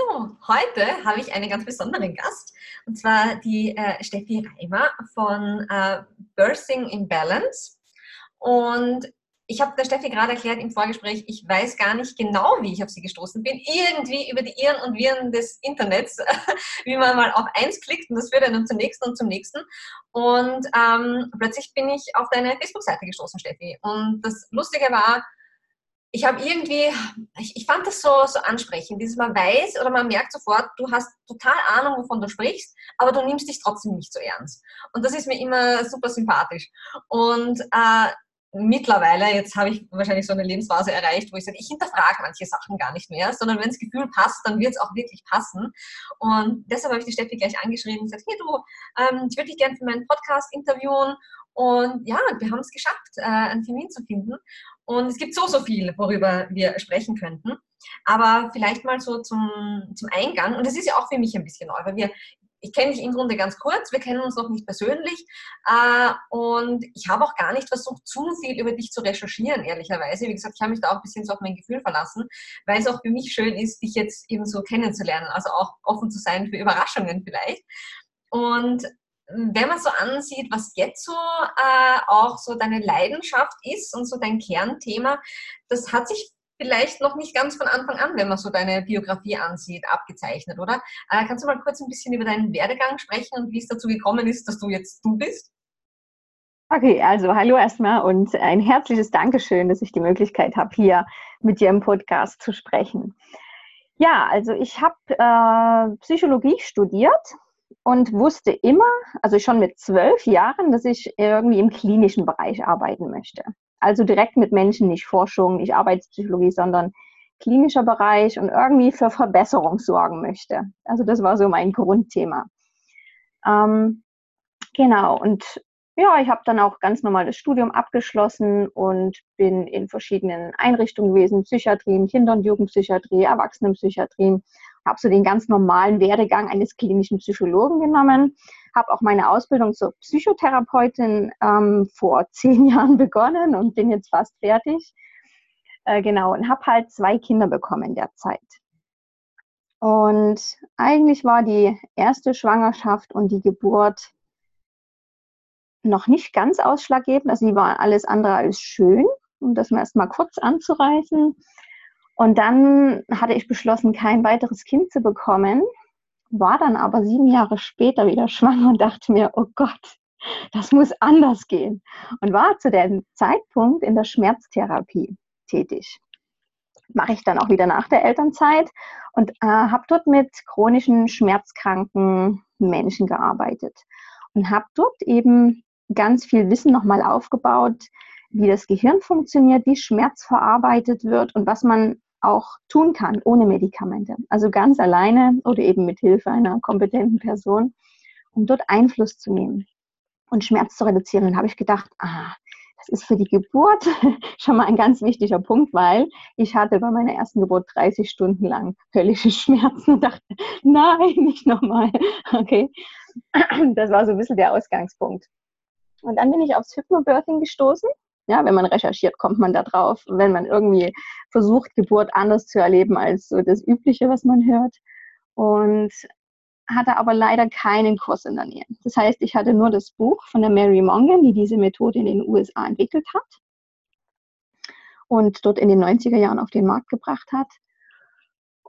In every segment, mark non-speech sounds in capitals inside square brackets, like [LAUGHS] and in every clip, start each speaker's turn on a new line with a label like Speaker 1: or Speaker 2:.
Speaker 1: So, heute habe ich einen ganz besonderen Gast und zwar die äh, Steffi Reimer von äh, Birthing in Balance. Und ich habe der Steffi gerade erklärt im Vorgespräch, ich weiß gar nicht genau, wie ich auf sie gestoßen bin. Irgendwie über die Irren und Wirren des Internets, [LAUGHS] wie man mal auf eins klickt und das führt dann zum nächsten und zum nächsten. Und ähm, plötzlich bin ich auf deine Facebook-Seite gestoßen, Steffi. Und das Lustige war, ich habe irgendwie, ich, ich, fand das so, so ansprechend, dieses man weiß oder man merkt sofort, du hast total Ahnung, wovon du sprichst, aber du nimmst dich trotzdem nicht so ernst. Und das ist mir immer super sympathisch. Und äh, mittlerweile, jetzt habe ich wahrscheinlich so eine Lebensphase erreicht, wo ich sage, ich hinterfrage manche Sachen gar nicht mehr, sondern wenn das Gefühl passt, dann wird es auch wirklich passen. Und deshalb habe ich die Steffi gleich angeschrieben und gesagt, hey du, ähm, ich würde dich gerne für meinen Podcast interviewen. Und ja, wir haben es geschafft, äh, einen Termin zu finden. Und es gibt so, so viel, worüber wir sprechen könnten. Aber vielleicht mal so zum, zum Eingang. Und das ist ja auch für mich ein bisschen neu, weil wir, ich kenne dich im Grunde ganz kurz, wir kennen uns noch nicht persönlich. Äh, und ich habe auch gar nicht versucht, zu viel über dich zu recherchieren, ehrlicherweise. Wie gesagt, ich habe mich da auch ein bisschen so auf mein Gefühl verlassen, weil es auch für mich schön ist, dich jetzt eben so kennenzulernen. Also auch offen zu sein für Überraschungen vielleicht. Und wenn man so ansieht, was jetzt so äh, auch so deine Leidenschaft ist und so dein Kernthema, das hat sich vielleicht noch nicht ganz von Anfang an, wenn man so deine Biografie ansieht, abgezeichnet, oder? Äh, kannst du mal kurz ein bisschen über deinen Werdegang sprechen und wie es dazu gekommen ist, dass du jetzt du bist?
Speaker 2: Okay, also hallo erstmal und ein herzliches Dankeschön, dass ich die Möglichkeit habe, hier mit dir im Podcast zu sprechen. Ja, also ich habe äh, Psychologie studiert und wusste immer, also schon mit zwölf Jahren, dass ich irgendwie im klinischen Bereich arbeiten möchte. Also direkt mit Menschen, nicht Forschung, nicht Arbeitspsychologie, sondern klinischer Bereich und irgendwie für Verbesserung sorgen möchte. Also das war so mein Grundthema. Ähm, genau, und ja, ich habe dann auch ganz normal das Studium abgeschlossen und bin in verschiedenen Einrichtungen gewesen, Psychiatrie, Kinder- und Jugendpsychiatrie, Erwachsenenpsychiatrie, habe so den ganz normalen Werdegang eines klinischen Psychologen genommen, habe auch meine Ausbildung zur Psychotherapeutin ähm, vor [LAUGHS] zehn Jahren begonnen und bin jetzt fast fertig. Äh, genau, und habe halt zwei Kinder bekommen in der Zeit. Und eigentlich war die erste Schwangerschaft und die Geburt noch nicht ganz ausschlaggebend. Also die waren alles andere als schön, um das mal erstmal kurz anzureißen. Und dann hatte ich beschlossen, kein weiteres Kind zu bekommen, war dann aber sieben Jahre später wieder schwanger und dachte mir, oh Gott, das muss anders gehen. Und war zu dem Zeitpunkt in der Schmerztherapie tätig. Mache ich dann auch wieder nach der Elternzeit und äh, habe dort mit chronischen schmerzkranken Menschen gearbeitet und habe dort eben ganz viel Wissen nochmal aufgebaut, wie das Gehirn funktioniert, wie Schmerz verarbeitet wird und was man auch tun kann ohne Medikamente. Also ganz alleine oder eben mit Hilfe einer kompetenten Person, um dort Einfluss zu nehmen und Schmerz zu reduzieren. Dann habe ich gedacht, ah, das ist für die Geburt [LAUGHS] schon mal ein ganz wichtiger Punkt, weil ich hatte bei meiner ersten Geburt 30 Stunden lang höllische [LAUGHS] Schmerzen und dachte, nein, nicht nochmal. [LAUGHS] Okay, das war so ein bisschen der Ausgangspunkt. Und dann bin ich aufs Hypnobirthing gestoßen ja, wenn man recherchiert, kommt man da drauf. Wenn man irgendwie versucht, Geburt anders zu erleben als so das Übliche, was man hört. Und hatte aber leider keinen Kurs in der Nähe. Das heißt, ich hatte nur das Buch von der Mary Mongan, die diese Methode in den USA entwickelt hat und dort in den 90er Jahren auf den Markt gebracht hat.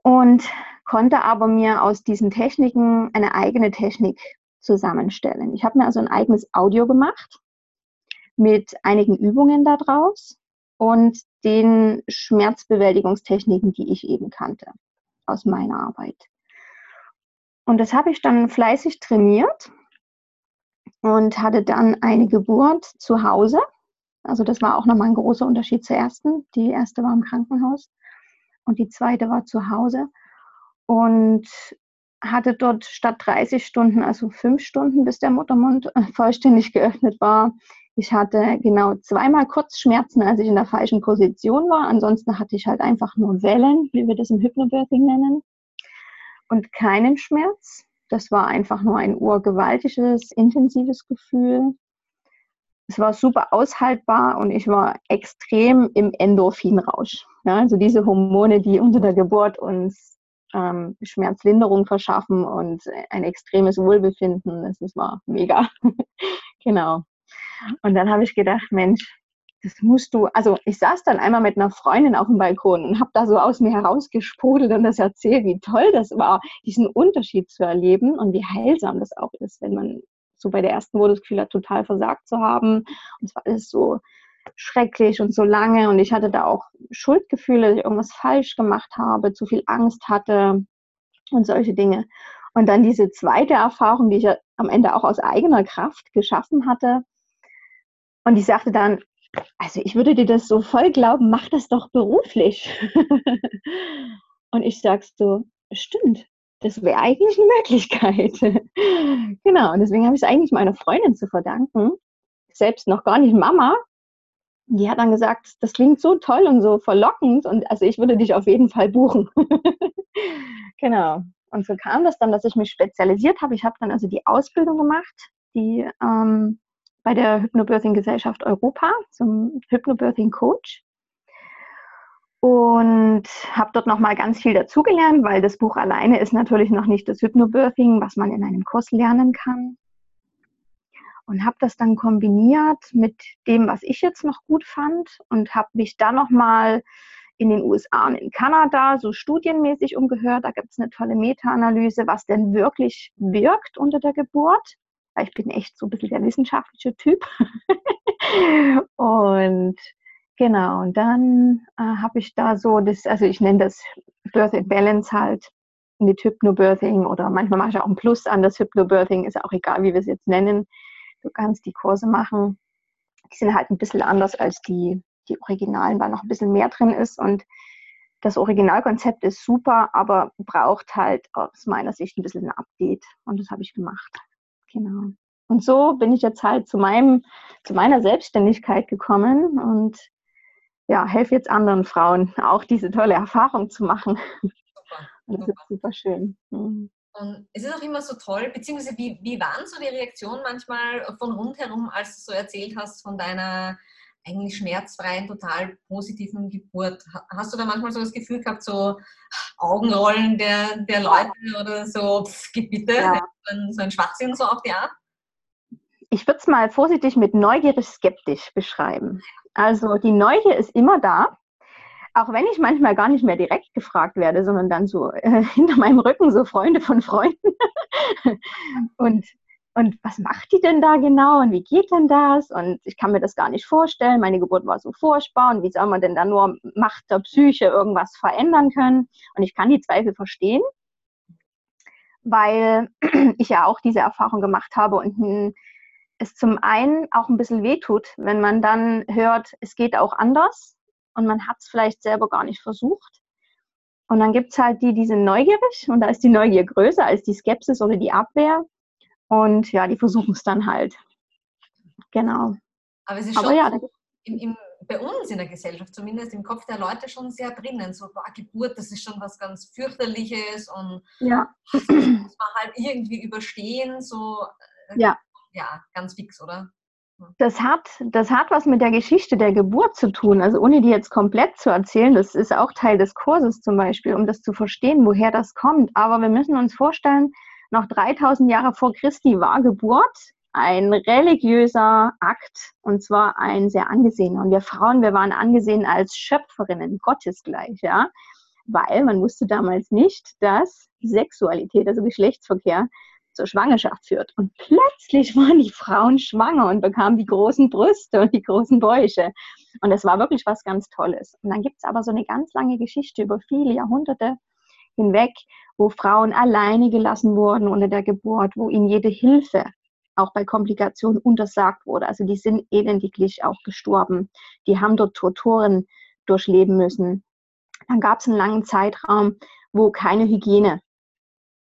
Speaker 2: Und konnte aber mir aus diesen Techniken eine eigene Technik zusammenstellen. Ich habe mir also ein eigenes Audio gemacht mit einigen Übungen daraus und den Schmerzbewältigungstechniken, die ich eben kannte aus meiner Arbeit. Und das habe ich dann fleißig trainiert und hatte dann eine Geburt zu Hause. Also das war auch nochmal ein großer Unterschied zur ersten. Die erste war im Krankenhaus und die zweite war zu Hause. Und hatte dort statt 30 Stunden, also fünf Stunden, bis der Muttermund [LAUGHS] vollständig geöffnet war, ich hatte genau zweimal Kurzschmerzen, als ich in der falschen Position war. Ansonsten hatte ich halt einfach nur Wellen, wie wir das im Hypnobirthing nennen. Und keinen Schmerz. Das war einfach nur ein urgewaltiges, intensives Gefühl. Es war super aushaltbar und ich war extrem im Endorphinrausch. Ja, also diese Hormone, die unter der Geburt uns ähm, Schmerzlinderung verschaffen und ein extremes Wohlbefinden. Das war mega. [LAUGHS] genau. Und dann habe ich gedacht, Mensch, das musst du, also ich saß dann einmal mit einer Freundin auf dem Balkon und habe da so aus mir herausgesprudelt und das erzählt, wie toll das war, diesen Unterschied zu erleben und wie heilsam das auch ist, wenn man so bei der ersten Woche das Gefühl hat, total versagt zu haben. Und es war alles so schrecklich und so lange und ich hatte da auch Schuldgefühle, dass ich irgendwas falsch gemacht habe, zu viel Angst hatte und solche Dinge. Und dann diese zweite Erfahrung, die ich am Ende auch aus eigener Kraft geschaffen hatte. Und ich sagte dann, also ich würde dir das so voll glauben, mach das doch beruflich. [LAUGHS] und ich sagst so, stimmt, das wäre eigentlich eine Möglichkeit. [LAUGHS] genau, und deswegen habe ich es eigentlich meiner Freundin zu verdanken, selbst noch gar nicht Mama. Die hat dann gesagt, das klingt so toll und so verlockend und also ich würde dich auf jeden Fall buchen. [LAUGHS] genau. Und so kam das dann, dass ich mich spezialisiert habe. Ich habe dann also die Ausbildung gemacht, die ähm, bei der Hypnobirthing Gesellschaft Europa zum Hypnobirthing Coach und habe dort noch mal ganz viel dazugelernt, weil das Buch alleine ist natürlich noch nicht das Hypnobirthing, was man in einem Kurs lernen kann. Und habe das dann kombiniert mit dem, was ich jetzt noch gut fand und habe mich dann noch mal in den USA und in Kanada so studienmäßig umgehört. Da gibt es eine tolle Meta-Analyse, was denn wirklich wirkt unter der Geburt weil ich bin echt so ein bisschen der wissenschaftliche Typ. [LAUGHS] und genau, und dann äh, habe ich da so das, also ich nenne das Birth and Balance halt mit Hypnobirthing oder manchmal mache ich auch ein Plus an das Hypnobirthing, ist auch egal, wie wir es jetzt nennen. Du kannst die Kurse machen. Die sind halt ein bisschen anders als die, die Originalen, weil noch ein bisschen mehr drin ist und das Originalkonzept ist super, aber braucht halt aus meiner Sicht ein bisschen ein Update und das habe ich gemacht. Genau. Und so bin ich jetzt halt zu meinem, zu meiner Selbstständigkeit gekommen und ja, helfe jetzt anderen Frauen auch diese tolle Erfahrung zu machen. Super, [LAUGHS] und das ist super schön.
Speaker 1: Mhm. Und es ist auch immer so toll, beziehungsweise wie, wie waren so die Reaktionen manchmal von rundherum, als du so erzählt hast von deiner eigentlich schmerzfreien, total positiven Geburt. Hast du da manchmal so das Gefühl gehabt, so Augenrollen der, der Leute oder so, pff, bitte, ja. so ein Schwachsinn so auf die Art?
Speaker 2: Ich würde es mal vorsichtig mit neugierig skeptisch beschreiben. Also die Neugier ist immer da, auch wenn ich manchmal gar nicht mehr direkt gefragt werde, sondern dann so äh, [LAUGHS] hinter meinem Rücken so Freunde von Freunden. [LAUGHS] und und was macht die denn da genau und wie geht denn das? Und ich kann mir das gar nicht vorstellen. Meine Geburt war so furchtbar und wie soll man denn da nur Macht der Psyche irgendwas verändern können? Und ich kann die Zweifel verstehen, weil [CLEARS THROAT] ich ja auch diese Erfahrung gemacht habe und es zum einen auch ein bisschen wehtut, wenn man dann hört, es geht auch anders und man hat es vielleicht selber gar nicht versucht. Und dann gibt es halt die, die sind neugierig und da ist die Neugier größer als die Skepsis oder die Abwehr. Und ja, die versuchen es dann halt. Genau.
Speaker 1: Aber es ist Aber schon ja, im, im, bei uns in der Gesellschaft, zumindest im Kopf der Leute, schon sehr drinnen. So, boah, Geburt, das ist schon was ganz fürchterliches und ja. das muss man halt irgendwie überstehen. So,
Speaker 2: äh, ja.
Speaker 1: ja, ganz fix, oder?
Speaker 2: Das hat, das hat was mit der Geschichte der Geburt zu tun. Also ohne die jetzt komplett zu erzählen, das ist auch Teil des Kurses zum Beispiel, um das zu verstehen, woher das kommt. Aber wir müssen uns vorstellen, noch 3000 Jahre vor Christi war Geburt ein religiöser Akt und zwar ein sehr angesehener. Und wir Frauen, wir waren angesehen als Schöpferinnen, gottesgleich, ja, weil man wusste damals nicht, dass Sexualität, also Geschlechtsverkehr, zur Schwangerschaft führt. Und plötzlich waren die Frauen schwanger und bekamen die großen Brüste und die großen Bäuche. Und es war wirklich was ganz Tolles. Und dann gibt es aber so eine ganz lange Geschichte über viele Jahrhunderte, hinweg, wo Frauen alleine gelassen wurden unter der Geburt, wo ihnen jede Hilfe auch bei Komplikationen untersagt wurde. Also die sind elendiglich auch gestorben. Die haben dort Torturen durchleben müssen. Dann gab es einen langen Zeitraum, wo keine Hygiene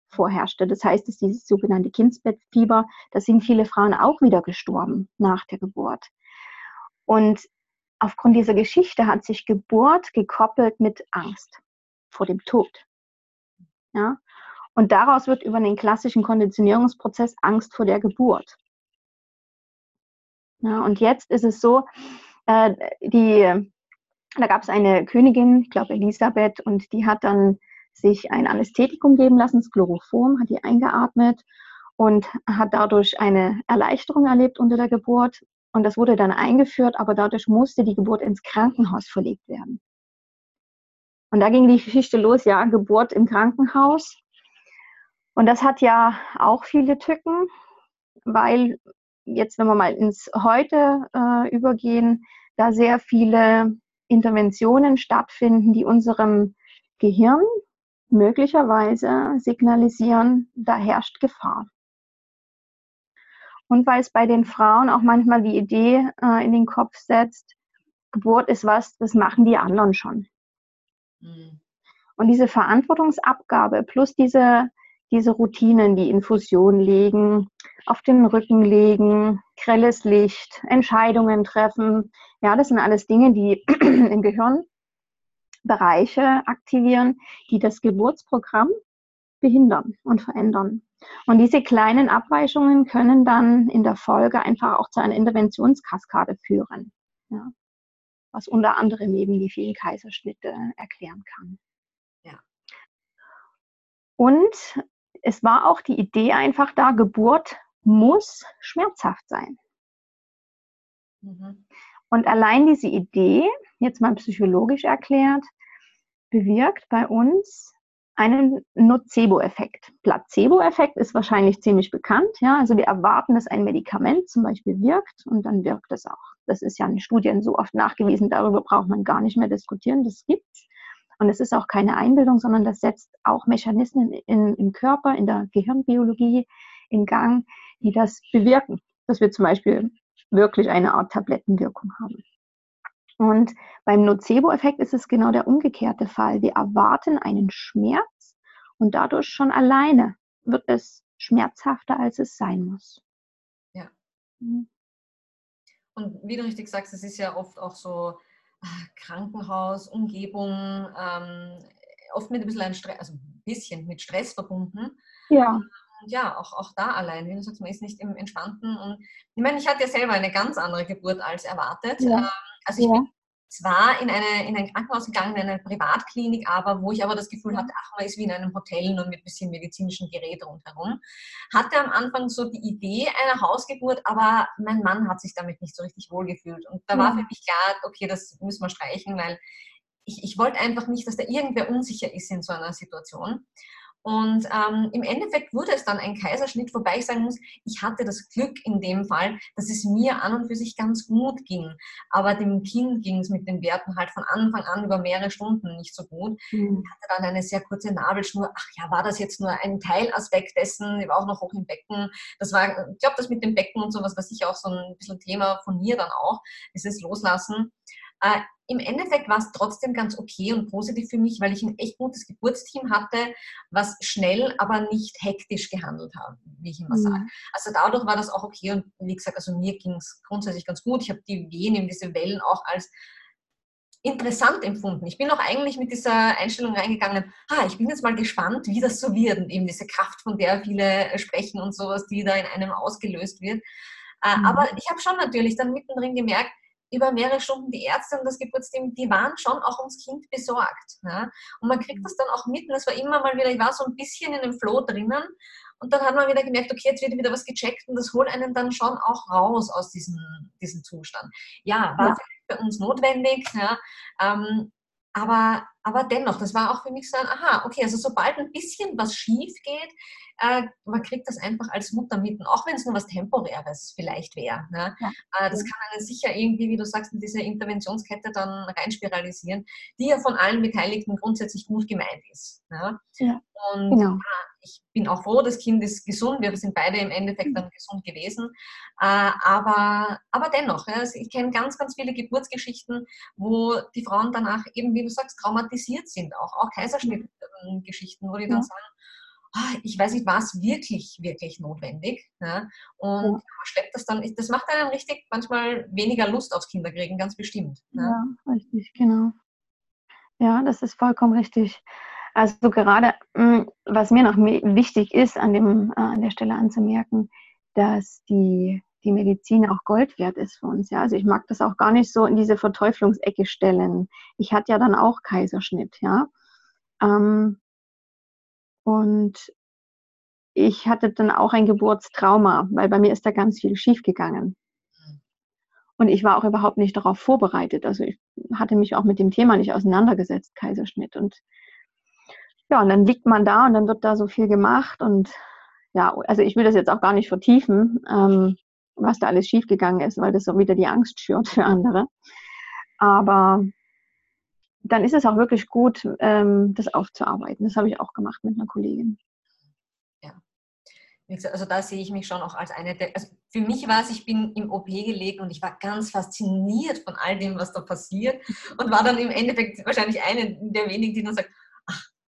Speaker 2: vorherrschte. Das heißt, dass dieses sogenannte Kindsbettfieber, da sind viele Frauen auch wieder gestorben nach der Geburt. Und aufgrund dieser Geschichte hat sich Geburt gekoppelt mit Angst vor dem Tod. Ja? Und daraus wird über den klassischen Konditionierungsprozess Angst vor der Geburt. Ja, und jetzt ist es so, äh, die, da gab es eine Königin, ich glaube Elisabeth, und die hat dann sich ein Anästhetikum geben lassen, das Chloroform, hat die eingeatmet und hat dadurch eine Erleichterung erlebt unter der Geburt. Und das wurde dann eingeführt, aber dadurch musste die Geburt ins Krankenhaus verlegt werden. Und da ging die Geschichte los, ja, Geburt im Krankenhaus. Und das hat ja auch viele Tücken, weil jetzt, wenn wir mal ins Heute äh, übergehen, da sehr viele Interventionen stattfinden, die unserem Gehirn möglicherweise signalisieren, da herrscht Gefahr. Und weil es bei den Frauen auch manchmal die Idee äh, in den Kopf setzt, Geburt ist was, das machen die anderen schon. Mhm. Und diese Verantwortungsabgabe plus diese, diese Routinen, die Infusion legen, auf den Rücken legen, grelles Licht, Entscheidungen treffen, ja, das sind alles Dinge, die [CLEARS THROAT] im Gehirn Bereiche aktivieren, die das Geburtsprogramm behindern und verändern. Und diese kleinen Abweichungen können dann in der Folge einfach auch zu einer Interventionskaskade führen, ja, was unter anderem eben die vielen Kaiserschnitte erklären kann. Ja. Und es war auch die Idee einfach da, Geburt muss schmerzhaft sein. Mhm. Und allein diese Idee, jetzt mal psychologisch erklärt, bewirkt bei uns einen Nocebo-Effekt. Placebo-Effekt ist wahrscheinlich ziemlich bekannt. Ja? Also wir erwarten, dass ein Medikament zum Beispiel wirkt und dann wirkt es auch. Das ist ja in Studien so oft nachgewiesen, darüber braucht man gar nicht mehr diskutieren, das gibt's. Und es ist auch keine Einbildung, sondern das setzt auch Mechanismen in, im Körper, in der Gehirnbiologie in Gang, die das bewirken, dass wir zum Beispiel wirklich eine Art Tablettenwirkung haben. Und beim Nocebo-Effekt ist es genau der umgekehrte Fall. Wir erwarten einen Schmerz und dadurch schon alleine wird es schmerzhafter, als es sein muss.
Speaker 1: Ja. Mhm. Und wie du richtig sagst, es ist ja oft auch so ah, Krankenhaus, Umgebung, ähm, oft mit ein bisschen, ein Stress, also ein bisschen mit Stress verbunden.
Speaker 2: Ja.
Speaker 1: Und ja, auch, auch da allein, wie du sagst, man ist nicht im Entspannten. Und ich meine, ich hatte ja selber eine ganz andere Geburt als erwartet. Ja. Ähm, also ich ja. bin zwar in, eine, in ein Krankenhaus gegangen, in eine Privatklinik, aber wo ich aber das Gefühl hatte, ach, man ist wie in einem Hotel, nur mit ein bisschen medizinischen Gerät rundherum. Hatte am Anfang so die Idee einer Hausgeburt, aber mein Mann hat sich damit nicht so richtig wohlgefühlt. Und da war für mich klar, okay, das müssen wir streichen, weil ich, ich wollte einfach nicht, dass da irgendwer unsicher ist in so einer Situation. Und ähm, im Endeffekt wurde es dann ein Kaiserschnitt, wobei ich sagen muss, ich hatte das Glück in dem Fall, dass es mir an und für sich ganz gut ging. Aber dem Kind ging es mit den Werten halt von Anfang an über mehrere Stunden nicht so gut. Mhm. Ich hatte dann eine sehr kurze Nabelschnur. Ach ja, war das jetzt nur ein Teilaspekt dessen? Ich war auch noch hoch im Becken. Das war, ich glaube, das mit dem Becken und sowas war sicher auch so ein bisschen Thema von mir dann auch, dieses Loslassen. Äh, Im Endeffekt war es trotzdem ganz okay und positiv für mich, weil ich ein echt gutes Geburtsteam hatte, was schnell, aber nicht hektisch gehandelt hat, wie ich immer mhm. sage. Also dadurch war das auch okay und wie gesagt, also mir ging es grundsätzlich ganz gut. Ich habe die Wehen und diese Wellen auch als interessant empfunden. Ich bin auch eigentlich mit dieser Einstellung reingegangen, ah, ich bin jetzt mal gespannt, wie das so wird und eben diese Kraft, von der viele sprechen und sowas, die da in einem ausgelöst wird. Äh, mhm. Aber ich habe schon natürlich dann mittendrin gemerkt, über mehrere Stunden die Ärzte und das Geburtsteam, die waren schon auch ums Kind besorgt. Ja? Und man kriegt das dann auch mit. Und es war immer mal wieder, ich war so ein bisschen in dem Flow drinnen. Und dann hat man wieder gemerkt, okay, jetzt wird wieder was gecheckt und das holt einen dann schon auch raus aus diesem, diesem Zustand. Ja, war ja. für uns notwendig. Ja? Ähm, aber, aber dennoch, das war auch für mich so ein, aha, okay, also sobald ein bisschen was schief geht, äh, man kriegt das einfach als Mutter mitten, auch wenn es nur was Temporäres vielleicht wäre. Ne? Ja. Äh, das kann einen sicher irgendwie, wie du sagst, in diese Interventionskette dann reinspiralisieren, die ja von allen Beteiligten grundsätzlich gut gemeint ist. Ne? Ja. Und genau. Ich bin auch froh, das Kind ist gesund, wir sind beide im Endeffekt mhm. dann gesund gewesen. Äh, aber, aber dennoch, ja, also ich kenne ganz, ganz viele Geburtsgeschichten, wo die Frauen danach eben, wie du sagst, traumatisiert sind, auch, auch Kaiserschnittgeschichten, wo die dann sagen, Ah, ich weiß nicht, war es wirklich, wirklich notwendig. Ja? Und ja. schleppt das dann, das macht einen richtig manchmal weniger Lust aufs Kinderkriegen, ganz bestimmt.
Speaker 2: Ja, ja richtig, genau. Ja, das ist vollkommen richtig. Also gerade, hm, was mir noch wichtig ist, an, dem, äh, an der Stelle anzumerken, dass die, die Medizin auch Gold wert ist für uns. Ja? Also ich mag das auch gar nicht so in diese Verteuflungsecke stellen. Ich hatte ja dann auch Kaiserschnitt, ja. Ähm, Und ich hatte dann auch ein Geburtstrauma, weil bei mir ist da ganz viel schiefgegangen. Und ich war auch überhaupt nicht darauf vorbereitet. Also ich hatte mich auch mit dem Thema nicht auseinandergesetzt, Kaiserschnitt. Und ja, und dann liegt man da und dann wird da so viel gemacht. Und ja, also ich will das jetzt auch gar nicht vertiefen, ähm, was da alles schiefgegangen ist, weil das auch wieder die Angst schürt für andere. Aber dann ist es auch wirklich gut, ähm, das aufzuarbeiten. Das habe ich auch gemacht mit einer Kollegin.
Speaker 1: Ja. Also da sehe ich mich schon auch als eine der, also für mich war es, ich bin im OP gelegt und ich war ganz fasziniert von all dem, was da passiert und war dann im Endeffekt wahrscheinlich eine der wenigen, die dann sagt,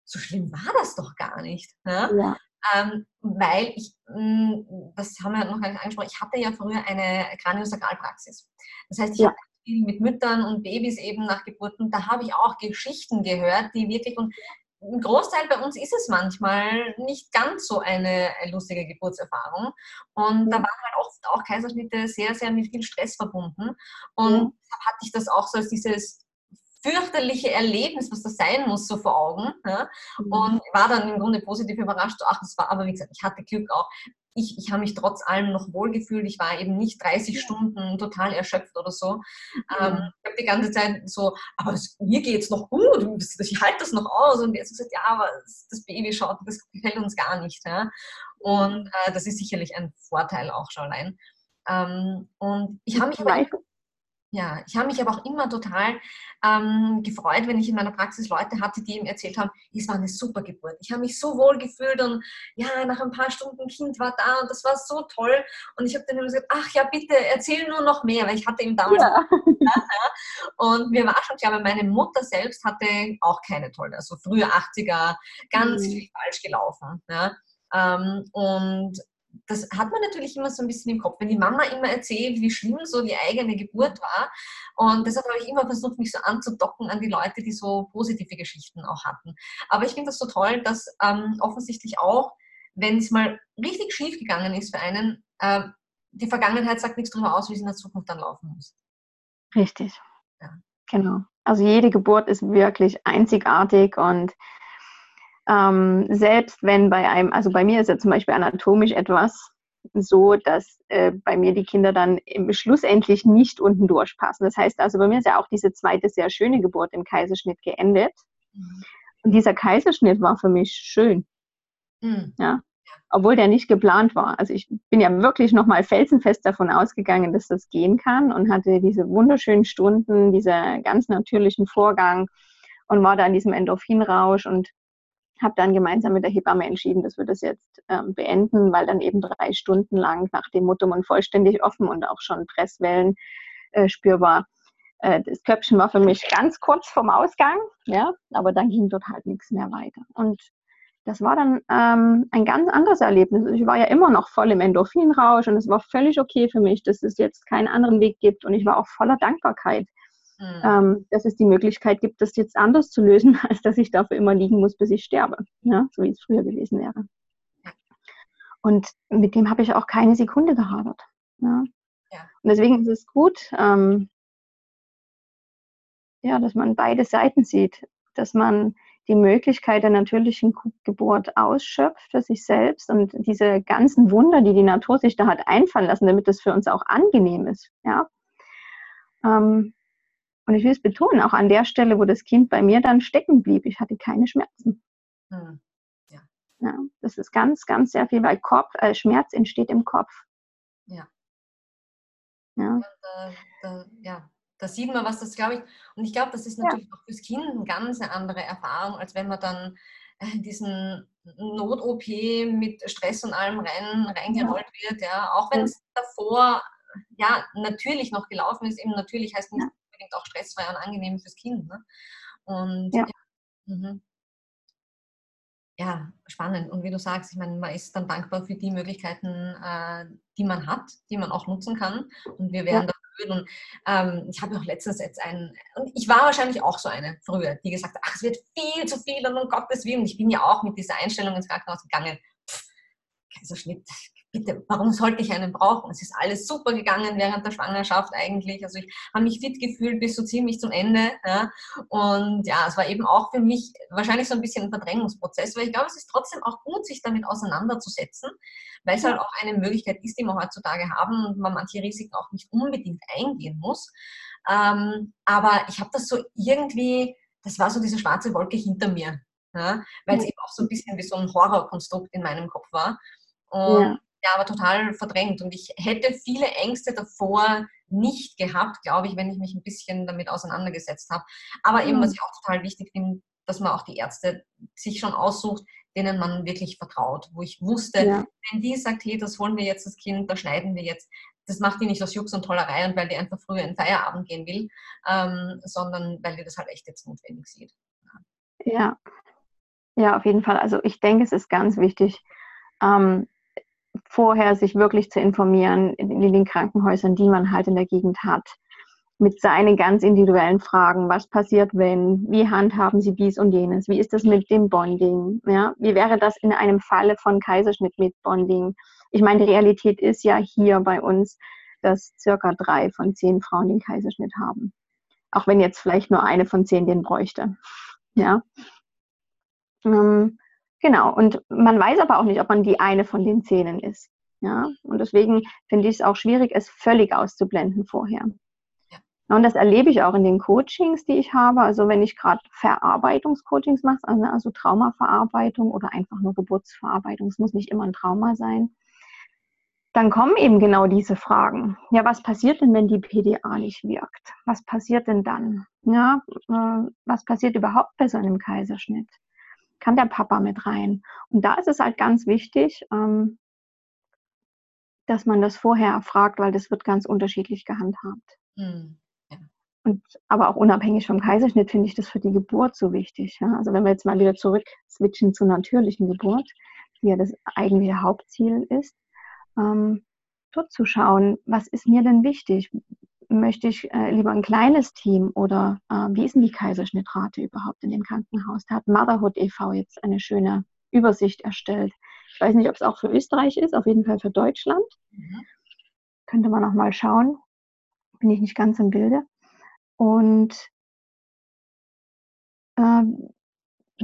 Speaker 1: so schlimm war das doch gar nicht. Ja? ja. Ähm, weil ich, mh, hm, das haben wir noch gar nicht angesprochen, ich hatte ja früher eine Kraniosakralpraxis. Das heißt, ich ja. habe viel mit Müttern und Babys eben nach Geburten, da habe ich auch Geschichten gehört, die wirklich, und ein Großteil bei uns ist es manchmal nicht ganz so eine lustige Geburtserfahrung. Und da waren halt oft auch Kaiserschnitte sehr, sehr mit viel Stress verbunden. Und ja. hatte ich das auch so als dieses fürchterliche Erlebnis, was das sein muss, so vor Augen. Ja? Mhm. Und war dann im Grunde positiv überrascht. Ach, das war, aber wie gesagt, ich hatte Glück auch. Ich, ich habe mich trotz allem noch wohlgefühlt. Ich war eben nicht 30 Stunden total erschöpft oder so. Mhm. Ähm, ich habe die ganze Zeit so, aber das, mir geht es noch gut, ich halte das noch aus. Und jetzt gesagt, ja, aber das Baby schaut, das gefällt uns gar nicht. Ja? Und mhm. äh, das ist sicherlich ein Vorteil auch schon allein. Ähm, und ich habe mich aber ja, ich habe mich aber auch immer total ähm, gefreut, wenn ich in meiner Praxis Leute hatte, die ihm erzählt haben, es war eine super Geburt. Ich habe mich so wohl gefühlt und ja, nach ein paar Stunden Kind war da und das war so toll. Und ich habe dann immer gesagt, ach ja, bitte erzähl nur noch mehr, weil ich hatte ihm damals ja. [LAUGHS] und mir war schon klar, aber meine Mutter selbst hatte auch keine tolle, also frühe 80er, ganz mhm. viel falsch gelaufen. Ja. Ähm, und das hat man natürlich immer so ein bisschen im Kopf, wenn die Mama immer erzählt, wie schlimm so die eigene Geburt war. Und deshalb habe ich immer versucht, mich so anzudocken an die Leute, die so positive Geschichten auch hatten. Aber ich finde das so toll, dass ähm, offensichtlich auch, wenn es mal richtig schief gegangen ist für einen, äh, die Vergangenheit sagt nichts darüber aus, wie es in der Zukunft dann laufen muss.
Speaker 2: Richtig. Ja. Genau. Also jede Geburt ist wirklich einzigartig und ähm, selbst wenn bei einem, also bei mir ist ja zum Beispiel anatomisch etwas so, dass äh, bei mir die Kinder dann im schlussendlich nicht unten durchpassen. Das heißt also, bei mir ist ja auch diese zweite sehr schöne Geburt im Kaiserschnitt geendet. Mhm. Und dieser Kaiserschnitt war für mich schön. Mhm. Ja. Obwohl der nicht geplant war. Also ich bin ja wirklich nochmal felsenfest davon ausgegangen, dass das gehen kann und hatte diese wunderschönen Stunden, diesen ganz natürlichen Vorgang und war da in diesem Endorphinrausch und habe dann gemeinsam mit der Hebamme entschieden, dass wir das jetzt ähm, beenden, weil dann eben drei Stunden lang nach dem Muttermund vollständig offen und auch schon Presswellen äh, spürbar. Äh, das Köpfchen war für mich ganz kurz vorm Ausgang, ja, aber dann ging dort halt nichts mehr weiter. Und das war dann ähm, ein ganz anderes Erlebnis. Ich war ja immer noch voll im Endorphinrausch und es war völlig okay für mich, dass es jetzt keinen anderen Weg gibt. Und ich war auch voller Dankbarkeit, Mhm. Ähm, dass es die Möglichkeit gibt, das jetzt anders zu lösen, [LAUGHS] als dass ich dafür immer liegen muss, bis ich sterbe, ja, so wie es früher gewesen wäre. Und mit dem habe ich auch keine Sekunde gehadert. Ja. ja. Und deswegen ist es gut, ähm, ja, dass man beide Seiten sieht, dass man die Möglichkeit der natürlichen Geburt ausschöpft für sich selbst und diese ganzen Wunder, die die Natur sich da hat einfallen lassen, damit das für uns auch angenehm ist. Ja? Ähm, und ich will es betonen, auch an der Stelle, wo das Kind bei mir dann stecken blieb, ich hatte keine Schmerzen. Hm. Ja. ja. Das ist ganz, ganz sehr viel, weil Kopf, äh, Schmerz entsteht im Kopf.
Speaker 1: Ja. Ja. Da, da, ja. da sieht man, was das, glaube ich, und ich glaube, das ist natürlich ja. auch fürs Kind eine ganz andere Erfahrung, als wenn man dann äh, diesen Not-OP mit Stress und allem rein, reingerollt wird, ja, auch wenn es davor ja natürlich noch gelaufen ist, eben natürlich heißt nicht, unbedingt auch stressfrei und angenehm fürs Kind. Ne? Und ja. Ja, mhm. ja, spannend. Und wie du sagst, ich meine, man ist dann dankbar für die Möglichkeiten, äh, die man hat, die man auch nutzen kann. Und wir werden ja. dafür. Und ähm, ich habe auch letztens jetzt einen, und ich war wahrscheinlich auch so eine früher, die gesagt hat, ach, es wird viel zu viel und um Gottes Willen. Ich bin ja auch mit dieser Einstellung ins Krankenhaus gegangen. Pff, Kaiserschnitt, bitte, warum sollte ich einen brauchen? Es ist alles super gegangen während der Schwangerschaft eigentlich. Also ich habe mich fit gefühlt bis so ziemlich zum Ende. Ja. Und ja, es war eben auch für mich wahrscheinlich so ein bisschen ein Verdrängungsprozess, weil ich glaube, es ist trotzdem auch gut, sich damit auseinanderzusetzen, weil es halt auch eine Möglichkeit ist, die wir heutzutage haben und man manche Risiken auch nicht unbedingt eingehen muss. Ähm, aber ich habe das so irgendwie, das war so diese schwarze Wolke hinter mir. Ja, weil es eben auch so ein bisschen wie so ein Horrorkonstrukt in meinem Kopf war. Und ja ja, aber total verdrängt. Und ich hätte viele Ängste davor nicht gehabt, glaube ich, wenn ich mich ein bisschen damit auseinandergesetzt habe. Aber eben, was mhm. ich auch total wichtig finde, dass man auch die Ärzte sich schon aussucht, denen man wirklich vertraut, wo ich wusste, ja. wenn die sagt, hey, das holen wir jetzt das Kind, da schneiden wir jetzt, das macht die nicht aus Jux und Tollerei und weil die einfach früher in Feierabend gehen will, ähm, sondern weil die das halt echt jetzt notwendig sieht.
Speaker 2: Ja. ja, auf jeden Fall. Also ich denke, es ist ganz wichtig, ähm, vorher sich wirklich zu informieren in, in den Krankenhäusern, die man halt in der Gegend hat, mit seinen ganz individuellen Fragen. Was passiert, wenn? Wie handhaben Sie dies und jenes? Wie ist das mit dem Bonding? Ja, wie wäre das in einem Falle von Kaiserschnitt mit Bonding? Ich meine, die Realität ist ja hier bei uns, dass circa drei von zehn Frauen den Kaiserschnitt haben. Auch wenn jetzt vielleicht nur eine von zehn den bräuchte. Ja. Ähm, Genau, und man weiß aber auch nicht, ob man die eine von den Zähnen ist. Ja, und deswegen finde ich es auch schwierig, es völlig auszublenden vorher. Ja. Und das erlebe ich auch in den Coachings, die ich habe. Also wenn ich gerade Verarbeitungscoachings mache, also, also Traumaverarbeitung oder einfach nur Geburtsverarbeitung, es muss nicht immer ein Trauma sein, dann kommen eben genau diese Fragen. Ja, was passiert denn, wenn die PDA nicht wirkt? Was passiert denn dann? Ja, äh, was passiert überhaupt bei so einem Kaiserschnitt? Kann der Papa mit rein? Und da ist es halt ganz wichtig, ähm, dass man das vorher fragt, weil das wird ganz unterschiedlich gehandhabt. Mhm. Ja. Und aber auch unabhängig vom Kaiserschnitt finde ich das für die Geburt so wichtig. Ja? Also wenn wir jetzt mal wieder zurück switchen zur natürlichen Geburt, die ja das eigentliche Hauptziel ist, ähm, dort zu schauen, was ist mir denn wichtig? Möchte ich äh, lieber ein kleines Team oder äh, wie ist denn die Kaiserschnittrate überhaupt in dem Krankenhaus? Da hat Motherhood e.V. jetzt eine schöne Übersicht erstellt. Ich weiß nicht, ob es auch für Österreich ist, auf jeden Fall für Deutschland. Mhm. Könnte man noch mal schauen. Bin ich nicht ganz im Bilde. Und ähm,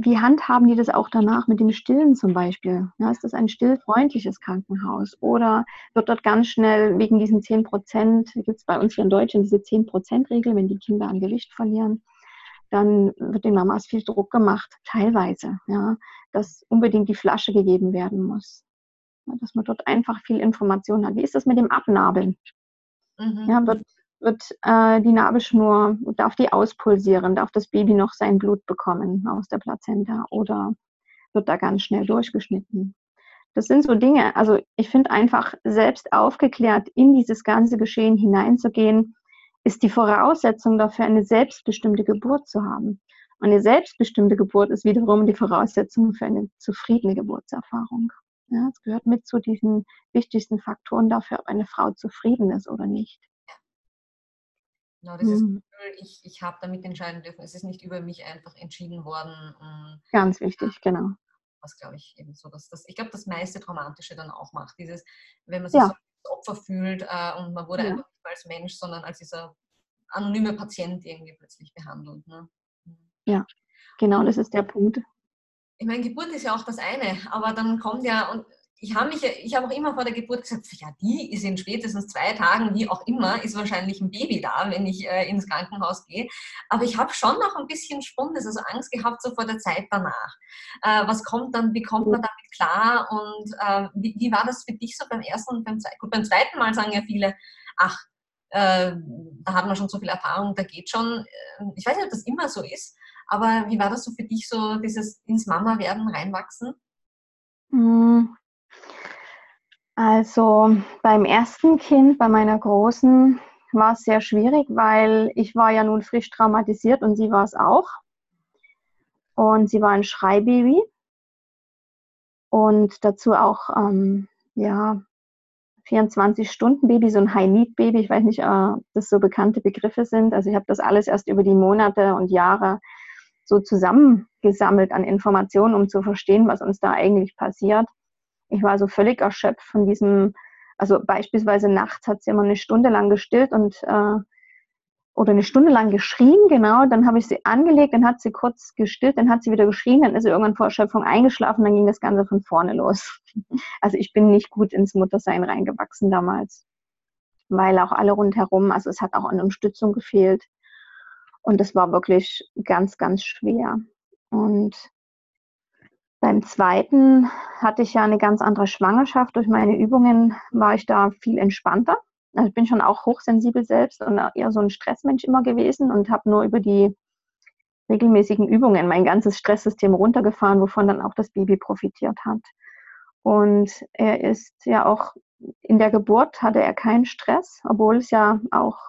Speaker 2: wie handhaben die das auch danach mit dem Stillen zum Beispiel? Ja, ist das ein stillfreundliches Krankenhaus? Oder wird dort ganz schnell wegen diesen 10 Prozent, gibt es bei uns hier in Deutschland diese 10 Prozent Regel, wenn die Kinder an Gewicht verlieren, dann wird den Mamas viel Druck gemacht, teilweise, ja, dass unbedingt die Flasche gegeben werden muss. Ja, dass man dort einfach viel Information hat. Wie ist das mit dem Abnabeln? Mhm. Ja, wird wird äh, die Nabelschnur, darf die auspulsieren, darf das Baby noch sein Blut bekommen aus der Plazenta oder wird da ganz schnell durchgeschnitten. Das sind so Dinge, also ich finde einfach selbst aufgeklärt in dieses ganze Geschehen hineinzugehen, ist die Voraussetzung dafür, eine selbstbestimmte Geburt zu haben. Und eine selbstbestimmte Geburt ist wiederum die Voraussetzung für eine zufriedene Geburtserfahrung. Ja, es gehört mit zu diesen wichtigsten Faktoren dafür, ob eine Frau zufrieden ist oder nicht.
Speaker 1: Genau, dieses mhm. Gefühl, ich, ich habe damit entscheiden dürfen. Es ist nicht über mich einfach entschieden worden.
Speaker 2: Ganz wichtig, genau.
Speaker 1: Was glaube ich eben so, dass das, ich glaube, das meiste Traumatische dann auch macht. Dieses, wenn man sich ja. so als Opfer fühlt äh, und man wurde ja. einfach nicht als Mensch, sondern als dieser anonyme Patient irgendwie plötzlich behandelt. Ne?
Speaker 2: Mhm. Ja, genau, das ist der Punkt.
Speaker 1: Ich meine, Geburt ist ja auch das eine, aber dann kommt ja, und ich habe mich, ich habe auch immer vor der Geburt gesagt, ja, die ist in spätestens zwei Tagen, wie auch immer, ist wahrscheinlich ein Baby da, wenn ich äh, ins Krankenhaus gehe. Aber ich habe schon noch ein bisschen Spundes, also Angst gehabt so vor der Zeit danach. Äh, was kommt dann, wie kommt man damit klar und äh, wie, wie, war das für dich so beim ersten und beim zweiten? Gut, beim zweiten Mal sagen ja viele, ach, äh, da hat man schon so viel Erfahrung, da geht schon. Äh, ich weiß nicht, ob das immer so ist, aber wie war das so für dich, so dieses ins Mama-Werden reinwachsen?
Speaker 2: Hm. Also beim ersten Kind, bei meiner Großen, war es sehr schwierig, weil ich war ja nun frisch traumatisiert und sie war es auch. Und sie war ein Schreibaby und dazu auch ähm, ja 24-Stunden-Baby, so ein High-Need-Baby. Ich weiß nicht, äh, ob das so bekannte Begriffe sind. Also ich habe das alles erst über die Monate und Jahre so zusammengesammelt an Informationen, um zu verstehen, was uns da eigentlich passiert. Ich war so völlig erschöpft von diesem, also beispielsweise nachts hat sie immer eine Stunde lang gestillt und äh, oder eine Stunde lang geschrien, genau. Dann habe ich sie angelegt, dann hat sie kurz gestillt, dann hat sie wieder geschrien, dann ist sie irgendwann vor Erschöpfung eingeschlafen, dann ging das Ganze von vorne los. [LAUGHS] Also ich bin nicht gut ins Muttersein reingewachsen damals, weil auch alle rundherum, also es hat auch an Unterstützung gefehlt. Und das war wirklich ganz, ganz schwer. Und beim zweiten hatte ich ja eine ganz andere Schwangerschaft. Durch meine Übungen war ich da viel entspannter. Also ich bin schon auch hochsensibel selbst und eher so ein Stressmensch immer gewesen und habe nur über die regelmäßigen Übungen mein ganzes Stresssystem runtergefahren, wovon dann auch das Baby profitiert hat. Und er ist ja auch in der Geburt hatte er keinen Stress, obwohl es ja auch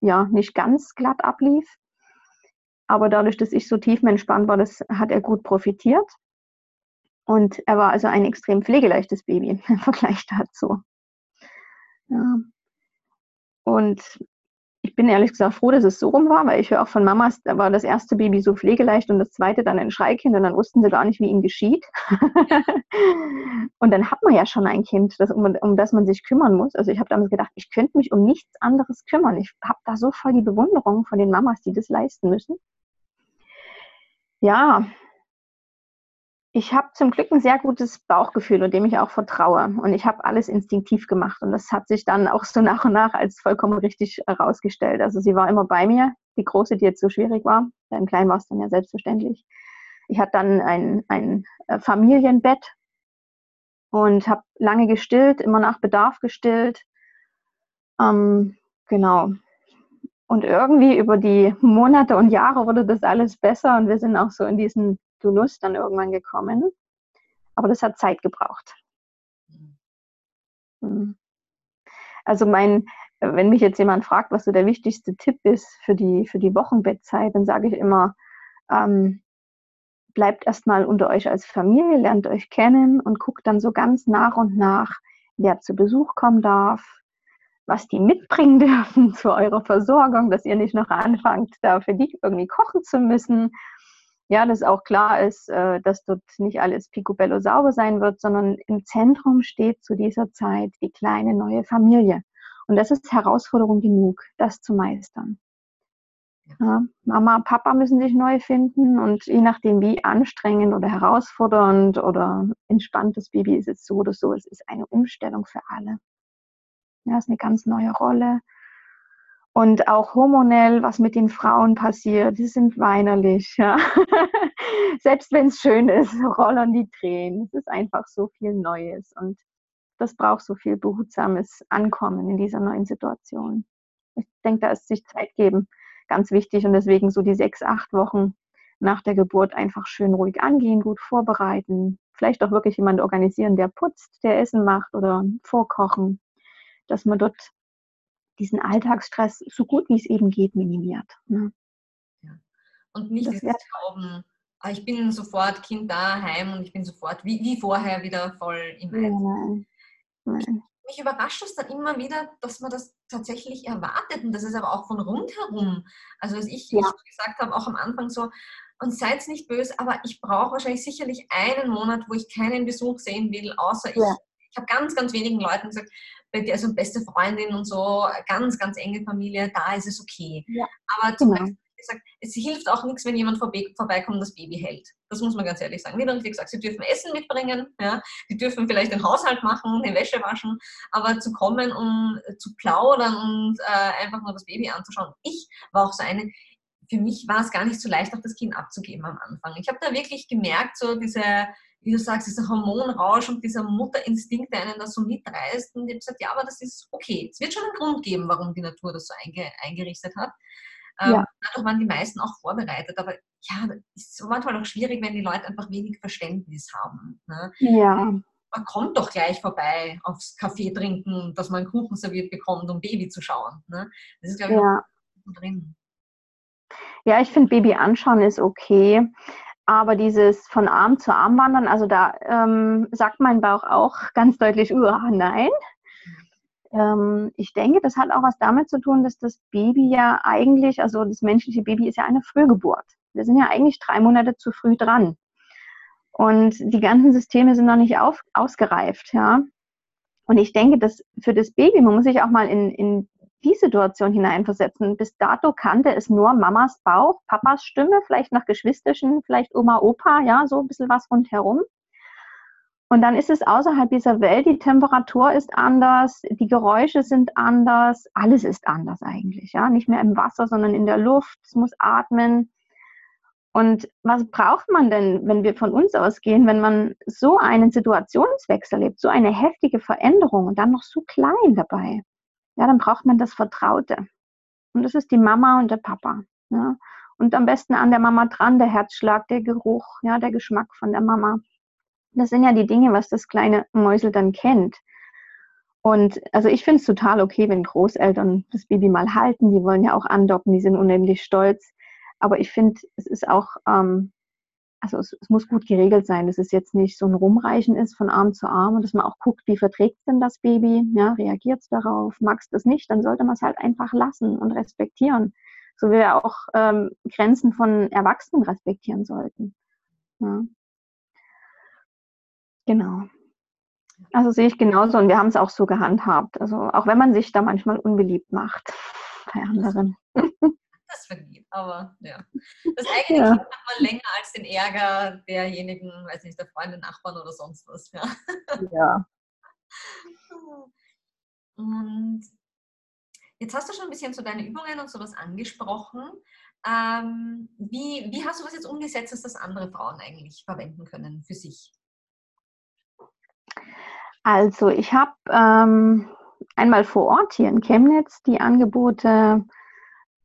Speaker 2: ja nicht ganz glatt ablief. Aber dadurch, dass ich so tiefenentspannt war, das hat er gut profitiert. Und er war also ein extrem pflegeleichtes Baby [LAUGHS] im Vergleich dazu. Ja. Und ich bin ehrlich gesagt froh, dass es so rum war, weil ich höre auch von Mamas, da war das erste Baby so pflegeleicht und das zweite dann ein Schreikind und dann wussten sie gar nicht, wie ihm geschieht. [LAUGHS] und dann hat man ja schon ein Kind, das, um, um das man sich kümmern muss. Also ich habe damals gedacht, ich könnte mich um nichts anderes kümmern. Ich habe da so voll die Bewunderung von den Mamas, die das leisten müssen. Ja, ich habe zum Glück ein sehr gutes Bauchgefühl und dem ich auch vertraue. Und ich habe alles instinktiv gemacht. Und das hat sich dann auch so nach und nach als vollkommen richtig herausgestellt. Also sie war immer bei mir, die große, die jetzt so schwierig war. Beim Kleinen war es dann ja selbstverständlich. Ich hatte dann ein, ein äh, Familienbett und habe lange gestillt, immer nach Bedarf gestillt. Ähm, genau. Und irgendwie über die Monate und Jahre wurde das alles besser und wir sind auch so in diesen Genuss dann irgendwann gekommen. Aber das hat Zeit gebraucht. Mhm. Also mein, wenn mich jetzt jemand fragt, was so der wichtigste Tipp ist für die, für die Wochenbettzeit, dann sage ich immer, ähm, bleibt erstmal unter euch als Familie, lernt euch kennen und guckt dann so ganz nach und nach, wer zu Besuch kommen darf, was die mitbringen [LAUGHS] dürfen zu eurer Versorgung, dass ihr nicht noch anfangt, da für die irgendwie kochen zu müssen ja, dass auch klar ist, äh, dass dort nicht alles picobello sauber sein wird, sondern im Zentrum steht zu dieser Zeit die kleine neue Familie. Und das ist Herausforderung genug, das zu meistern. Ja, Mama, Papa müssen sich neu finden und je nachdem, wie anstrengend oder herausfordernd oder entspannt das Baby ist, ist so oder so. Es ist eine Umstellung für alle. Ja, es ist eine ganz neue Rolle. Und auch hormonell, was mit den Frauen passiert, die sind weinerlich. Ja. [LAUGHS] Selbst wenn es schön ist, [LAUGHS] rollern die Tränen. Es ist einfach so viel Neues und das braucht so viel behutsames Ankommen in dieser neuen Situation. Ich denke, da ist sich Zeit geben ganz wichtig und deswegen so die sechs, acht Wochen nach der Geburt einfach schön ruhig angehen, gut vorbereiten. Vielleicht auch wirklich jemand organisieren, der putzt, der Essen macht oder vorkochen, dass man dort diesen Alltagsstress so gut wie es eben geht minimiert. Ne?
Speaker 1: Ja. Und nicht das dieses Glauben, ah, ich bin sofort Kind daheim und ich bin sofort wie, wie vorher wieder voll im Einsatz. Nein. Mich überrascht es dann immer wieder, dass man das tatsächlich erwartet und das ist aber auch von rundherum. Also als ich, ja. ich gesagt habe, auch am Anfang so, und seid nicht böse, aber ich brauche wahrscheinlich sicherlich einen Monat, wo ich keinen Besuch sehen will, außer ich. Ja. Ich habe ganz, ganz wenigen Leuten gesagt, bei der, also beste Freundin und so, ganz, ganz enge Familie, da ist es okay. Ja, Aber zum genau. Gesagt, es hilft auch nichts, wenn jemand vorbeikommt und das Baby hält. Das muss man ganz ehrlich sagen. Wie richtig gesagt, sie dürfen Essen mitbringen, ja, die dürfen vielleicht den Haushalt machen, die Wäsche waschen, aber zu kommen, um zu plaudern und äh, einfach nur das Baby anzuschauen. Ich war auch so eine, für mich war es gar nicht so leicht, auch das Kind abzugeben am Anfang. Ich habe da wirklich gemerkt, so diese wie du sagst, dieser Hormonrausch und dieser Mutterinstinkt, der einen da so mitreißt. Und ich habe gesagt, ja, aber das ist okay. Es wird schon einen Grund geben, warum die Natur das so einge eingerichtet hat. Ähm, ja. Dadurch waren die meisten auch vorbereitet. Aber ja, es ist manchmal auch schwierig, wenn die Leute einfach wenig Verständnis haben. Ne?
Speaker 2: Ja.
Speaker 1: Man kommt doch gleich vorbei aufs Kaffee trinken, dass man einen Kuchen serviert bekommt, um Baby zu schauen. Ne? Das ist, glaube ich, ja. drin.
Speaker 2: Ja, ich finde, Baby anschauen ist okay. Aber dieses von Arm zu Arm wandern, also da ähm, sagt mein Bauch auch ganz deutlich, uh, nein. Ähm, ich denke, das hat auch was damit zu tun, dass das Baby ja eigentlich, also das menschliche Baby ist ja eine Frühgeburt. Wir sind ja eigentlich drei Monate zu früh dran. Und die ganzen Systeme sind noch nicht auf, ausgereift, ja. Und ich denke, dass für das Baby, man muss sich auch mal in, in die Situation hineinversetzen. Bis dato kannte es nur Mamas Bauch, Papas Stimme, vielleicht noch Geschwisterchen, vielleicht Oma, Opa, ja, so ein bisschen was rundherum. Und dann ist es außerhalb dieser Welt, die Temperatur ist anders, die Geräusche sind anders, alles ist anders eigentlich, ja. Nicht mehr im Wasser, sondern in der Luft, es muss atmen. Und was braucht man denn, wenn wir von uns ausgehen, wenn man so einen Situationswechsel erlebt, so eine heftige Veränderung und dann noch so klein dabei? Ja, dann braucht man das Vertraute. Und das ist die Mama und der Papa. Ja. Und am besten an der Mama dran, der Herzschlag, der Geruch, ja, der Geschmack von der Mama. Das sind ja die Dinge, was das kleine Mäusel dann kennt. Und also ich finde es total okay, wenn Großeltern das Baby mal halten. Die wollen ja auch andocken, die sind unendlich stolz. Aber ich finde, es ist auch, ähm, also es, es, muss gut geregelt sein, dass es jetzt nicht so ein Rumreichen ist von Arm zu Arm und dass man auch guckt, wie verträgt denn das Baby, ja, reagiert es darauf, mag es nicht, dann sollte man es halt einfach lassen und respektieren. So wie wir auch ähm, Grenzen von Erwachsenen respektieren sollten. Ja. Genau. Also sehe ich genauso und wir haben es auch so gehandhabt. Also auch wenn man sich da manchmal unbeliebt macht bei anderen.
Speaker 1: Das vergeht, aber ja. Das [LAUGHS] eigene ja. Kind hat man länger als den Ärger derjenigen, weiß nicht, der Freunde, Nachbarn oder sonst was. Ja. ja. [LAUGHS] Und jetzt hast du schon ein bisschen so deine Übungen und sowas angesprochen. Ähm, wie, wie hast du das jetzt umgesetzt, dass das andere Frauen eigentlich verwenden können für sich?
Speaker 2: Also ich habe ähm, einmal vor Ort hier in Chemnitz die Angebote,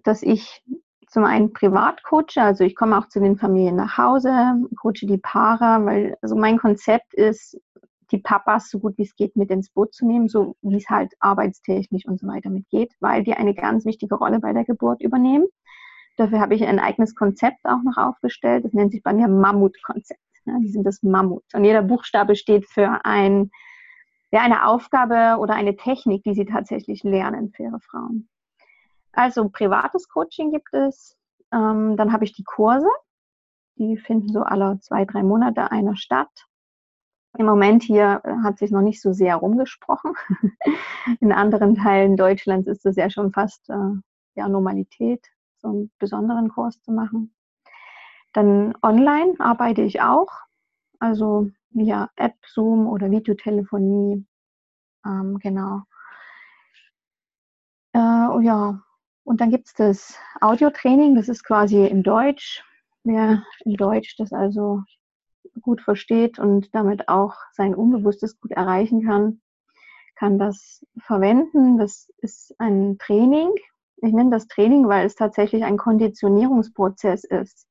Speaker 2: dass ich zum einen privat coache, also ich komme auch zu den Familien nach Hause, coache die Paare, weil also mein Konzept ist, die Papas so gut wie es geht mit ins Boot zu nehmen, so wie es halt arbeitstechnisch und so weiter mitgeht, weil die eine ganz wichtige Rolle bei der Geburt übernehmen. Dafür habe ich ein eigenes Konzept auch noch aufgestellt. Das nennt sich bei mir Mammut-Konzept. Ja, die sind das Mammut. Und jeder Buchstabe steht für ein ja, eine Aufgabe oder eine Technik, die sie tatsächlich lernen für ihre Frauen. Also privates Coaching gibt es. Ähm, dann habe ich die Kurse. Die finden so alle zwei, drei Monate einer statt. Im Moment hier äh, hat sich noch nicht so sehr rumgesprochen. [LAUGHS] In anderen Teilen Deutschlands ist es ja schon fast äh, ja, Normalität, so einen besonderen Kurs zu machen. Dann online arbeite ich auch. Also via App, Zoom oder Videotelefonie. Ähm, genau. Äh, oh ja, und dann gibt es das Audiotraining, das ist quasi in Deutsch. Wer in Deutsch das also gut versteht und damit auch sein Unbewusstes gut erreichen kann, kann das verwenden. Das ist ein Training. Ich nenne das Training, weil es tatsächlich ein Konditionierungsprozess ist,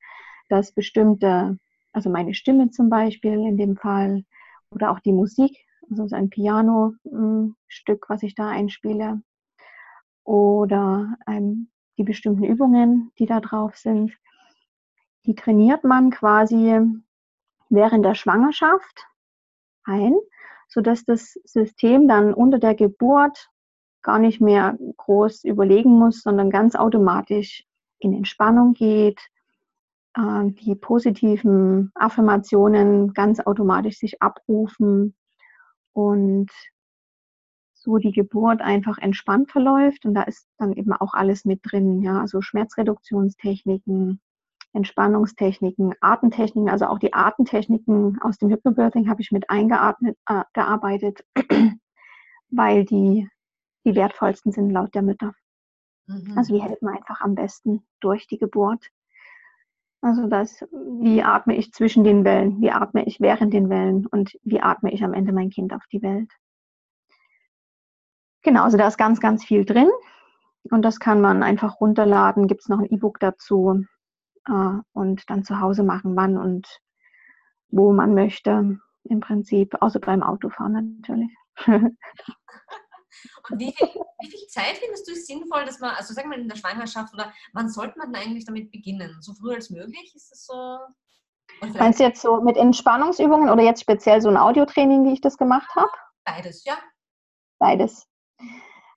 Speaker 2: dass bestimmte also meine Stimme zum Beispiel in dem Fall oder auch die Musik, also so ein Piano-Stück, was ich da einspiele oder ähm, die bestimmten Übungen, die da drauf sind. Die trainiert man quasi während der Schwangerschaft ein, sodass das System dann unter der Geburt gar nicht mehr groß überlegen muss, sondern ganz automatisch in Entspannung geht, äh, die positiven Affirmationen ganz automatisch sich abrufen und so die Geburt einfach entspannt verläuft. Und da ist dann eben auch alles mit drin, ja, also Schmerzreduktionstechniken, Entspannungstechniken, Atemtechniken, also auch die Atemtechniken aus dem Hypnobirthing habe ich mit eingearbeitet, äh, [CLEARS THROAT] weil die die wertvollsten sind laut der Mütter. Mhm. Also die helfen einfach am besten durch die Geburt. Also das, wie atme ich zwischen den Wellen, wie atme ich während den Wellen und wie atme ich am Ende mein Kind auf die Welt. Genau, also da ist ganz, ganz viel drin und das kann man einfach runterladen, gibt es noch ein E-Book dazu äh, und dann zu Hause machen, wann und wo man möchte, im Prinzip, außer beim Autofahren natürlich. [LAUGHS]
Speaker 1: Und wie viel, wie viel Zeit findest du es sinnvoll, dass man, also sagen wir in der Schwangerschaft oder wann sollte man denn eigentlich damit beginnen? So früh als möglich? Ist das so?
Speaker 2: Meinst du jetzt so mit Entspannungsübungen oder jetzt speziell so ein Audiotraining, wie ich das gemacht habe?
Speaker 1: Beides, ja.
Speaker 2: Beides.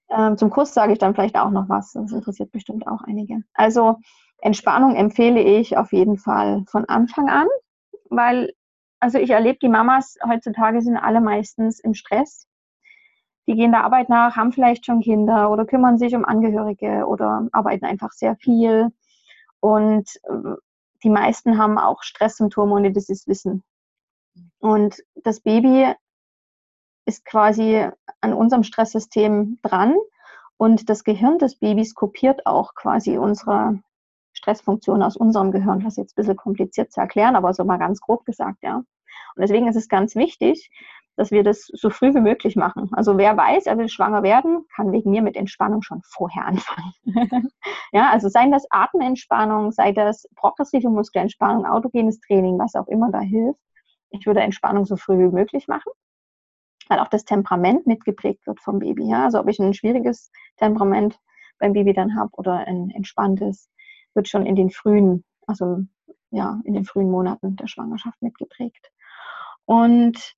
Speaker 2: Ähm, zum Kurs sage ich dann vielleicht auch noch was. Das interessiert bestimmt auch einige. Also Entspannung empfehle ich auf jeden Fall von Anfang an, weil also ich erlebe, die Mamas heutzutage sind alle meistens im Stress. Die gehen der Arbeit nach, haben vielleicht schon Kinder oder kümmern sich um Angehörige oder arbeiten einfach sehr viel. Und äh, die meisten haben auch Stresssymptome, ohne dass sie es wissen. Und das Baby ist quasi an unserem Stresssystem dran und das Gehirn des Babys kopiert auch quasi unsere Stressfunktion aus unserem Gehirn. Das ist jetzt ein bisschen kompliziert zu erklären, aber so mal ganz grob gesagt, ja. Und deswegen ist es ganz wichtig, dass wir das so früh wie möglich machen. Also wer weiß, er will schwanger werden, kann wegen mir mit Entspannung schon vorher anfangen. [LAUGHS] ja, also sei das Atementspannung, sei das progressive Muskelentspannung, autogenes Training, was auch immer da hilft. Ich würde Entspannung so früh wie möglich machen, weil auch das Temperament mitgeprägt wird vom Baby. Ja? Also ob ich ein schwieriges Temperament beim Baby dann habe oder ein entspanntes, wird schon in den frühen, also ja, in den frühen Monaten der Schwangerschaft mitgeprägt. Und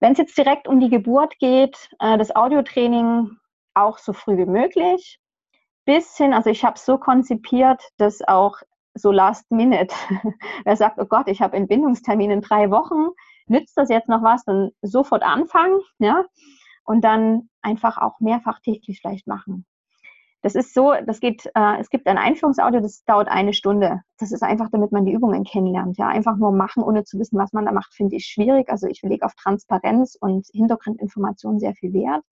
Speaker 2: wenn es jetzt direkt um die Geburt geht, äh, das Audiotraining auch so früh wie möglich. Bis hin, also ich habe es so konzipiert, dass auch so last minute, [LAUGHS] wer sagt, oh Gott, ich habe Entbindungstermin in drei Wochen, nützt das jetzt noch was, dann sofort anfangen, ja, und dann einfach auch mehrfach täglich vielleicht machen. Das ist so, das geht, äh, es gibt ein Einführungsaudio, das dauert eine Stunde. Das ist einfach, damit man die Übungen kennenlernt. Ja, einfach nur machen, ohne zu wissen, was man da macht, finde ich schwierig. Also ich lege auf Transparenz und Hintergrundinformation sehr viel Wert.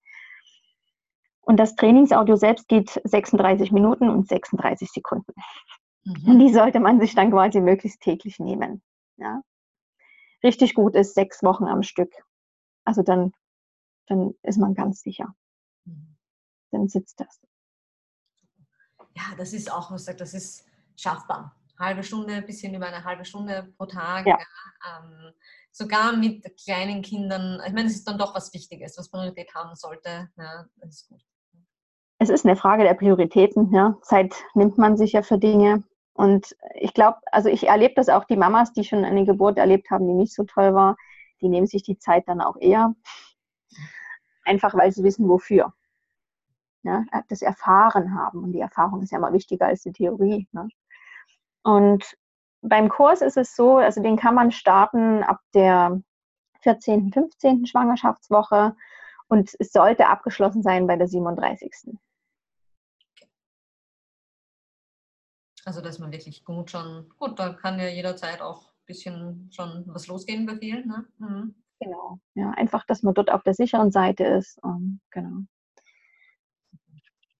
Speaker 2: Und das Trainingsaudio selbst geht 36 Minuten und 36 Sekunden. Mhm. Und die sollte man sich dann quasi möglichst täglich nehmen. Ja. Richtig gut ist sechs Wochen am Stück. Also dann, dann ist man ganz sicher. Mhm. Dann sitzt das
Speaker 1: ja, das ist auch, was sagt, das ist schaffbar. Halbe Stunde, ein bisschen über eine halbe Stunde pro Tag.
Speaker 2: Ja.
Speaker 1: Ähm, sogar mit kleinen Kindern. Ich meine, es ist dann doch was Wichtiges, was Priorität haben sollte. Ja, das ist gut.
Speaker 2: Es ist eine Frage der Prioritäten. Ja. Zeit nimmt man sich ja für Dinge. Und ich glaube, also ich erlebe das auch, die Mamas, die schon eine Geburt erlebt haben, die nicht so toll war, die nehmen sich die Zeit dann auch eher. Einfach weil sie wissen, wofür ja, ne, das Erfahren haben. Und die Erfahrung ist ja immer wichtiger als die Theorie. Ne? Und beim Kurs ist es so, also den kann man starten ab der 14., 15. Schwangerschaftswoche und es sollte abgeschlossen sein bei der 37.
Speaker 1: Also, dass man wirklich gut schon, gut, da kann ja jederzeit auch ein bisschen schon was losgehen bei vielen. Ne?
Speaker 2: Mhm. Genau, ja, einfach, dass man dort auf der sicheren Seite ist. Um, genau.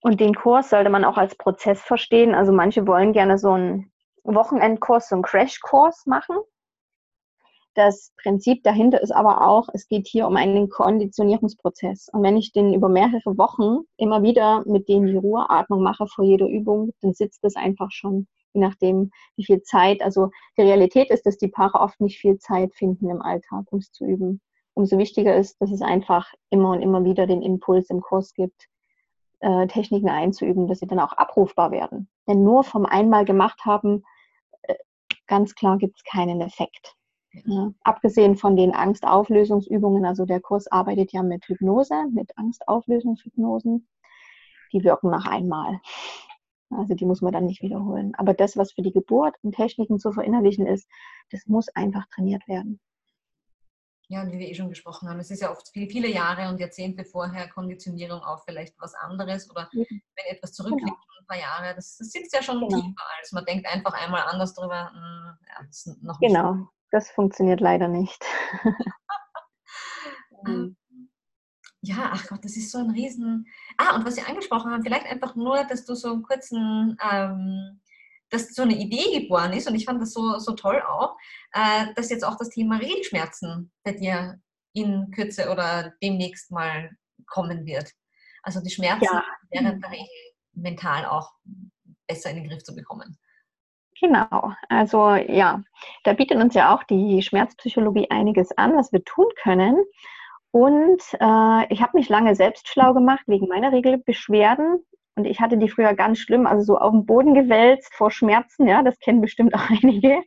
Speaker 2: Und den Kurs sollte man auch als Prozess verstehen. Also manche wollen gerne so einen Wochenendkurs, so einen Crashkurs machen. Das Prinzip dahinter ist aber auch, es geht hier um einen Konditionierungsprozess. Und wenn ich den über mehrere Wochen immer wieder mit denen die Ruheatmung mache vor jeder Übung, dann sitzt das einfach schon, je nachdem, wie viel Zeit. Also die Realität ist, dass die Paare oft nicht viel Zeit finden im Alltag, um es zu üben. Umso wichtiger ist, dass es einfach immer und immer wieder den Impuls im Kurs gibt, äh, Techniken einzuüben, dass sie dann auch abrufbar werden. Denn nur vom einmal gemacht haben, äh, ganz klar gibt es keinen Effekt. Ja, abgesehen von den Angstauflösungsübungen, also der Kurs arbeitet ja mit Hypnose, mit Angstauflösungshypnosen, die wirken nach einmal. Also die muss man dann nicht wiederholen. Aber das, was für die Geburt und Techniken zu verinnerlichen ist, das muss einfach trainiert werden
Speaker 1: ja, und wie wir eh schon gesprochen haben, es ist ja oft viele, viele Jahre und Jahrzehnte vorher Konditionierung auf vielleicht was anderes oder mhm. wenn etwas zurückliegt, genau. ein paar Jahre, das, das, sitzt ja schon genau. tiefer als man denkt einfach einmal anders drüber. Hm,
Speaker 2: ja, das noch genau. Das funktioniert leider nicht.
Speaker 1: Mhm. [LAUGHS] ja, ach Gott, das ist so ein Riesen. Ah, und was Sie angesprochen haben, vielleicht einfach nur, dass du so einen kurzen ähm, dass so eine Idee geboren ist und ich fand das so, so toll auch, äh, dass jetzt auch das Thema Regelschmerzen bei dir in Kürze oder demnächst mal kommen wird. Also die Schmerzen ja. während der Regel mental auch besser in den Griff zu bekommen.
Speaker 2: Genau, also ja, da bietet uns ja auch die Schmerzpsychologie einiges an, was wir tun können. Und äh, ich habe mich lange selbst schlau gemacht wegen meiner Regelbeschwerden und ich hatte die früher ganz schlimm, also so auf dem Boden gewälzt vor Schmerzen, ja, das kennen bestimmt auch [LAUGHS] einige.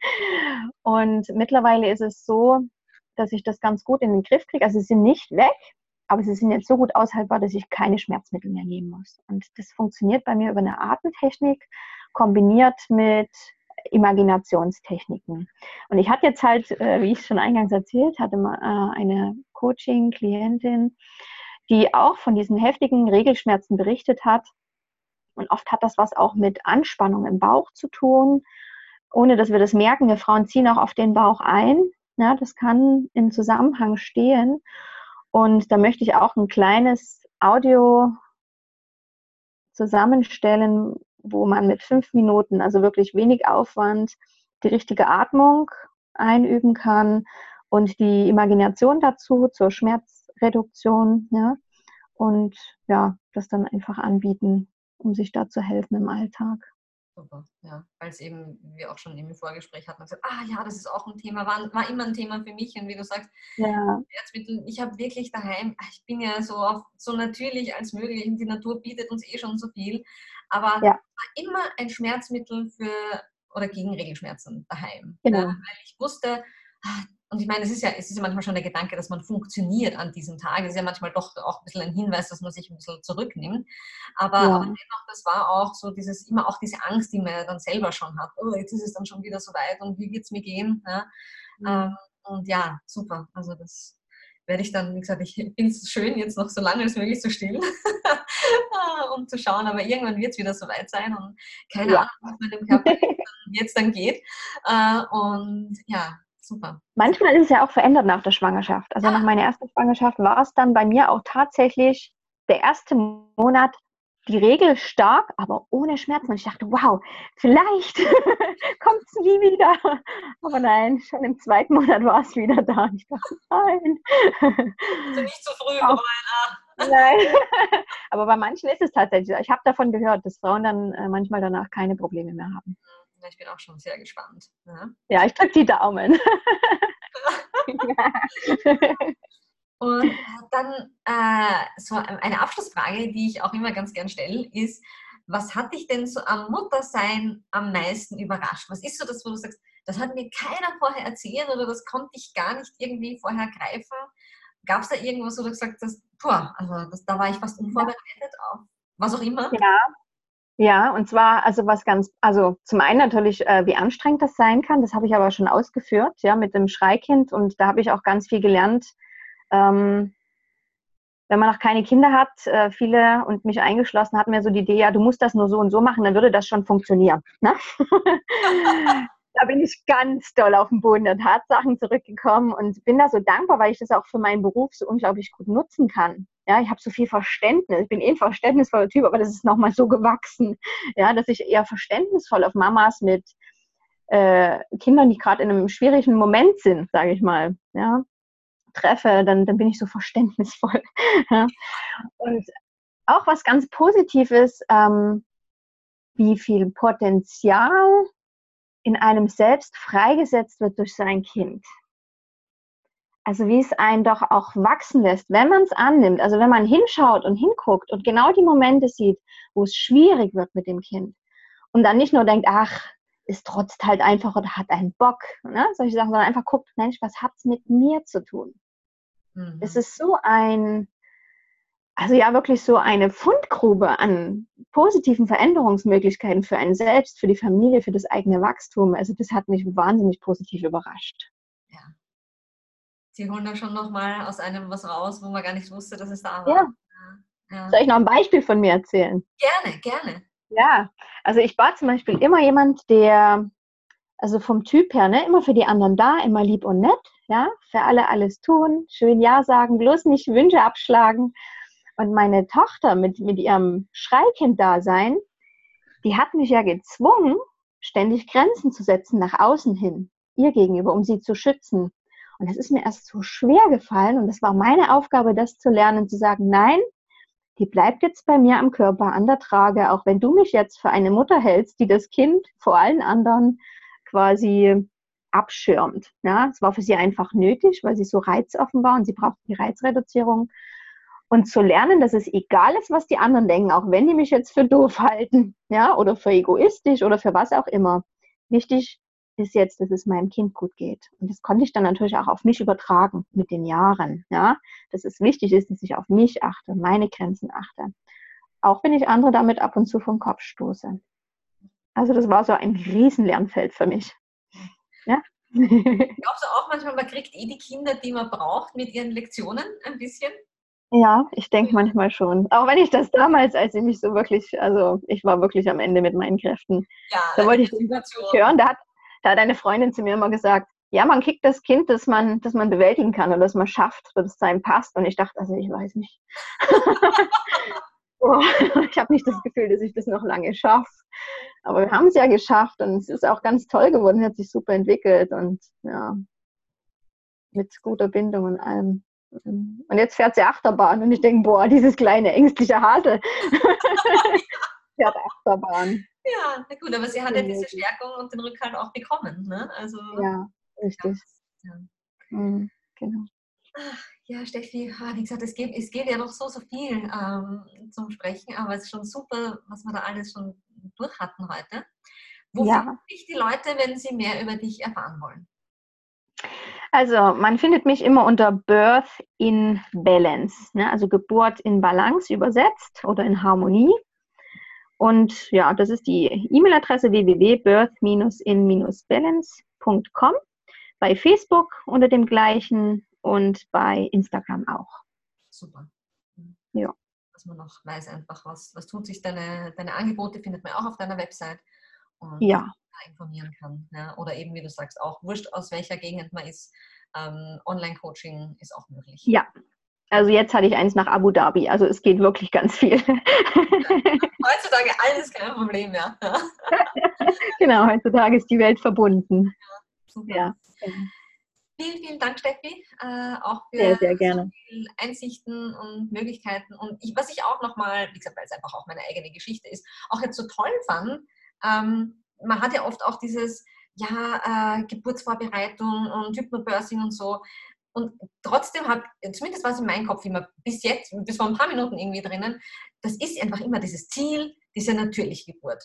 Speaker 2: Und mittlerweile ist es so, dass ich das ganz gut in den Griff kriege. Also sie sind nicht weg, aber sie sind jetzt so gut aushaltbar, dass ich keine Schmerzmittel mehr nehmen muss. Und das funktioniert bei mir über eine Atemtechnik, kombiniert mit Imaginationstechniken. Und ich hatte jetzt halt, äh, wie ich schon eingangs erzählt hatte, mal, äh, eine Coaching-Klientin, die auch von diesen heftigen Regelschmerzen berichtet hat. Und oft hat das was auch mit Anspannung im Bauch zu tun, ohne dass wir das merken. Wir Frauen ziehen auch auf den Bauch ein. Ja, das kann im Zusammenhang stehen. Und da möchte ich auch ein kleines Audio zusammenstellen, wo man mit fünf Minuten, also wirklich wenig Aufwand, die richtige Atmung einüben kann und die Imagination dazu zur Schmerzreduktion. Ja, und ja, das dann einfach anbieten, um sich da zu helfen im Alltag.
Speaker 1: Super, ja. Weil es eben, wie wir auch schon im Vorgespräch hatten, gesagt, ah ja, das ist auch ein Thema, war, war immer ein Thema für mich. Und wie du sagst, ja. ich habe wirklich daheim, ich bin ja so, auf, so natürlich als möglich, die Natur bietet uns eh schon so viel, aber ja. war immer ein Schmerzmittel für oder gegen Regelschmerzen daheim. Genau. Ja, weil ich wusste, ah, und ich meine, es ist ja, es ist ja manchmal schon der Gedanke, dass man funktioniert an diesem Tag. Es ist ja manchmal doch auch ein bisschen ein Hinweis, dass man sich ein bisschen zurücknimmt. Aber, ja. aber dennoch, das war auch so dieses, immer auch diese Angst, die man dann selber schon hat. Oh, jetzt ist es dann schon wieder so weit und wie wird es mir gehen? Ja? Mhm. Ähm, und ja, super. Also das werde ich dann, wie gesagt, ich finde es schön, jetzt noch so lange als möglich zu stillen, [LAUGHS] [LAUGHS] um zu schauen, aber irgendwann wird es wieder so weit sein und keine ja. Ahnung, was mit dem Körper [LAUGHS] jetzt dann geht. Äh, und ja, super.
Speaker 2: Manchmal ist es ja auch verändert nach der Schwangerschaft. Also ja. nach meiner ersten Schwangerschaft war es dann bei mir auch tatsächlich der erste Monat die Regel stark, aber ohne Schmerzen. Und ich dachte, wow, vielleicht [LAUGHS] kommt es nie wieder. Aber nein, schon im zweiten Monat war es wieder da. Und ich dachte, nein.
Speaker 1: Also nicht zu früh, auch,
Speaker 2: Nein. [LAUGHS] aber bei manchen ist es tatsächlich. Ich habe davon gehört, dass Frauen dann äh, manchmal danach keine Probleme mehr haben.
Speaker 1: Ich bin auch schon sehr gespannt.
Speaker 2: Ja, ja ich drücke die Daumen. [LAUGHS]
Speaker 1: Und dann äh, so eine Abschlussfrage, die ich auch immer ganz gern stelle, ist, was hat dich denn so am Muttersein am meisten überrascht? Was ist so das, wo du sagst, das hat mir keiner vorher erzählt oder das konnte ich gar nicht irgendwie vorher greifen? Gab es da irgendwas, wo du gesagt hast, boah, also das, da war ich fast unvorbereitet auf was auch immer?
Speaker 2: Ja, ja, und zwar, also was ganz, also zum einen natürlich, äh, wie anstrengend das sein kann, das habe ich aber schon ausgeführt, ja, mit dem Schreikind und da habe ich auch ganz viel gelernt. Ähm, wenn man noch keine Kinder hat, äh, viele und mich eingeschlossen hatten mir so die Idee, ja, du musst das nur so und so machen, dann würde das schon funktionieren. Ne? [LAUGHS] [LAUGHS] da bin ich ganz doll auf den Boden der Tatsachen zurückgekommen und bin da so dankbar, weil ich das auch für meinen Beruf so unglaublich gut nutzen kann. Ja, ich habe so viel Verständnis. Ich bin eh ein verständnisvoller Typ, aber das ist nochmal so gewachsen, ja, dass ich eher verständnisvoll auf Mamas mit äh, Kindern, die gerade in einem schwierigen Moment sind, sage ich mal, ja, treffe, dann, dann bin ich so verständnisvoll. [LAUGHS] ja. Und auch was ganz Positives, ähm, wie viel Potenzial in einem selbst freigesetzt wird durch sein Kind. Also wie es einen doch auch wachsen lässt, wenn man es annimmt. Also wenn man hinschaut und hinguckt und genau die Momente sieht, wo es schwierig wird mit dem Kind. Und dann nicht nur denkt, ach, es trotzt halt einfach oder hat einen Bock, ne? solche Sachen, sondern einfach guckt, Mensch, was hat es mit mir zu tun? Mhm. Es ist so ein, also ja, wirklich so eine Fundgrube an positiven Veränderungsmöglichkeiten für einen selbst, für die Familie, für das eigene Wachstum. Also das hat mich wahnsinnig positiv überrascht.
Speaker 1: Sie holen da schon nochmal aus einem was raus, wo man gar nicht wusste, dass es da war. Ja.
Speaker 2: ja. Soll ich noch ein Beispiel von mir erzählen?
Speaker 1: Gerne, gerne.
Speaker 2: Ja, also ich war zum Beispiel immer jemand, der, also vom Typ her, ne, immer für die anderen da, immer lieb und nett, ja, für alle alles tun, schön Ja sagen, bloß nicht Wünsche abschlagen. Und meine Tochter mit, mit ihrem Schreikind-Dasein, die hat mich ja gezwungen, ständig Grenzen zu setzen nach außen hin, ihr gegenüber, um sie zu schützen. Und das ist mir erst so schwer gefallen und es war meine Aufgabe, das zu lernen, zu sagen, nein, die bleibt jetzt bei mir am Körper, an der Trage, auch wenn du mich jetzt für eine Mutter hältst, die das Kind vor allen anderen quasi abschirmt. Ja, es war für sie einfach nötig, weil sie so reizoffen war und sie braucht die Reizreduzierung. Und zu lernen, dass es egal ist, was die anderen denken, auch wenn die mich jetzt für doof [LAUGHS] halten, ja, oder für egoistisch oder für was auch immer. Wichtig ist jetzt, dass es meinem Kind gut geht. Und das konnte ich dann natürlich auch auf mich übertragen mit den Jahren. Ja, dass es wichtig ist, dass ich auf mich achte, meine Grenzen achte. Auch wenn ich andere damit ab und zu vom Kopf stoße. Also das war so ein riesen Lernfeld für mich.
Speaker 1: Ja? Glaubst du auch manchmal, man kriegt eh die Kinder, die man braucht mit ihren Lektionen ein bisschen?
Speaker 2: Ja, ich denke manchmal schon. Auch wenn ich das damals, als ich mich so wirklich, also ich war wirklich am Ende mit meinen Kräften. Ja, da wollte ich das hören. Da hat, da hat eine Freundin zu mir immer gesagt, ja, man kriegt das Kind, das man, das man bewältigen kann und das man schafft, dass es einem passt. Und ich dachte, also ich weiß nicht. [LAUGHS] oh, ich habe nicht das Gefühl, dass ich das noch lange schaffe. Aber wir haben es ja geschafft und es ist auch ganz toll geworden, hat sich super entwickelt und ja, mit guter Bindung und allem. Und jetzt fährt sie Achterbahn und ich denke, boah, dieses kleine ängstliche Hase [LAUGHS] fährt Achterbahn.
Speaker 1: Ja, na gut, aber sie hat ja diese Stärkung und den Rückhalt auch bekommen. Ne? Also,
Speaker 2: ja, richtig. Ja. Mhm, genau.
Speaker 1: Ach, ja, Steffi, wie gesagt, es geht, es geht ja noch so, so viel ähm, zum Sprechen, aber es ist schon super, was wir da alles schon durch hatten heute. Wo ja. finden dich die Leute, wenn sie mehr über dich erfahren wollen?
Speaker 2: Also man findet mich immer unter Birth in Balance, ne? also Geburt in Balance übersetzt oder in Harmonie. Und ja, das ist die E-Mail-Adresse www.birth-in-balance.com. Bei Facebook unter dem gleichen und bei Instagram auch.
Speaker 1: Super. Ja. Dass man noch weiß einfach, was, was tut sich, deine, deine Angebote findet man auch auf deiner Website.
Speaker 2: Und ja
Speaker 1: informieren kann. Ja? Oder eben, wie du sagst, auch wurscht, aus welcher Gegend man ist. Ähm, Online-Coaching ist auch möglich.
Speaker 2: Ja, also jetzt hatte ich eins nach Abu Dhabi. Also es geht wirklich ganz viel. [LAUGHS]
Speaker 1: heutzutage alles kein Problem mehr. [LAUGHS]
Speaker 2: Genau, heutzutage ist die Welt verbunden.
Speaker 1: Ja, super. Ja. Vielen, vielen Dank, Steffi, äh, auch für
Speaker 2: sehr, sehr gerne.
Speaker 1: So Einsichten und Möglichkeiten. Und ich, was ich auch nochmal, wie gesagt, weil es einfach auch meine eigene Geschichte ist, auch jetzt so toll fand, ähm, man hat ja oft auch dieses, ja, äh, Geburtsvorbereitung und Hypnobirthing und so. Und trotzdem hat, zumindest war es in meinem Kopf immer bis jetzt, bis vor ein paar Minuten irgendwie drinnen, das ist einfach immer dieses Ziel, diese natürliche Geburt.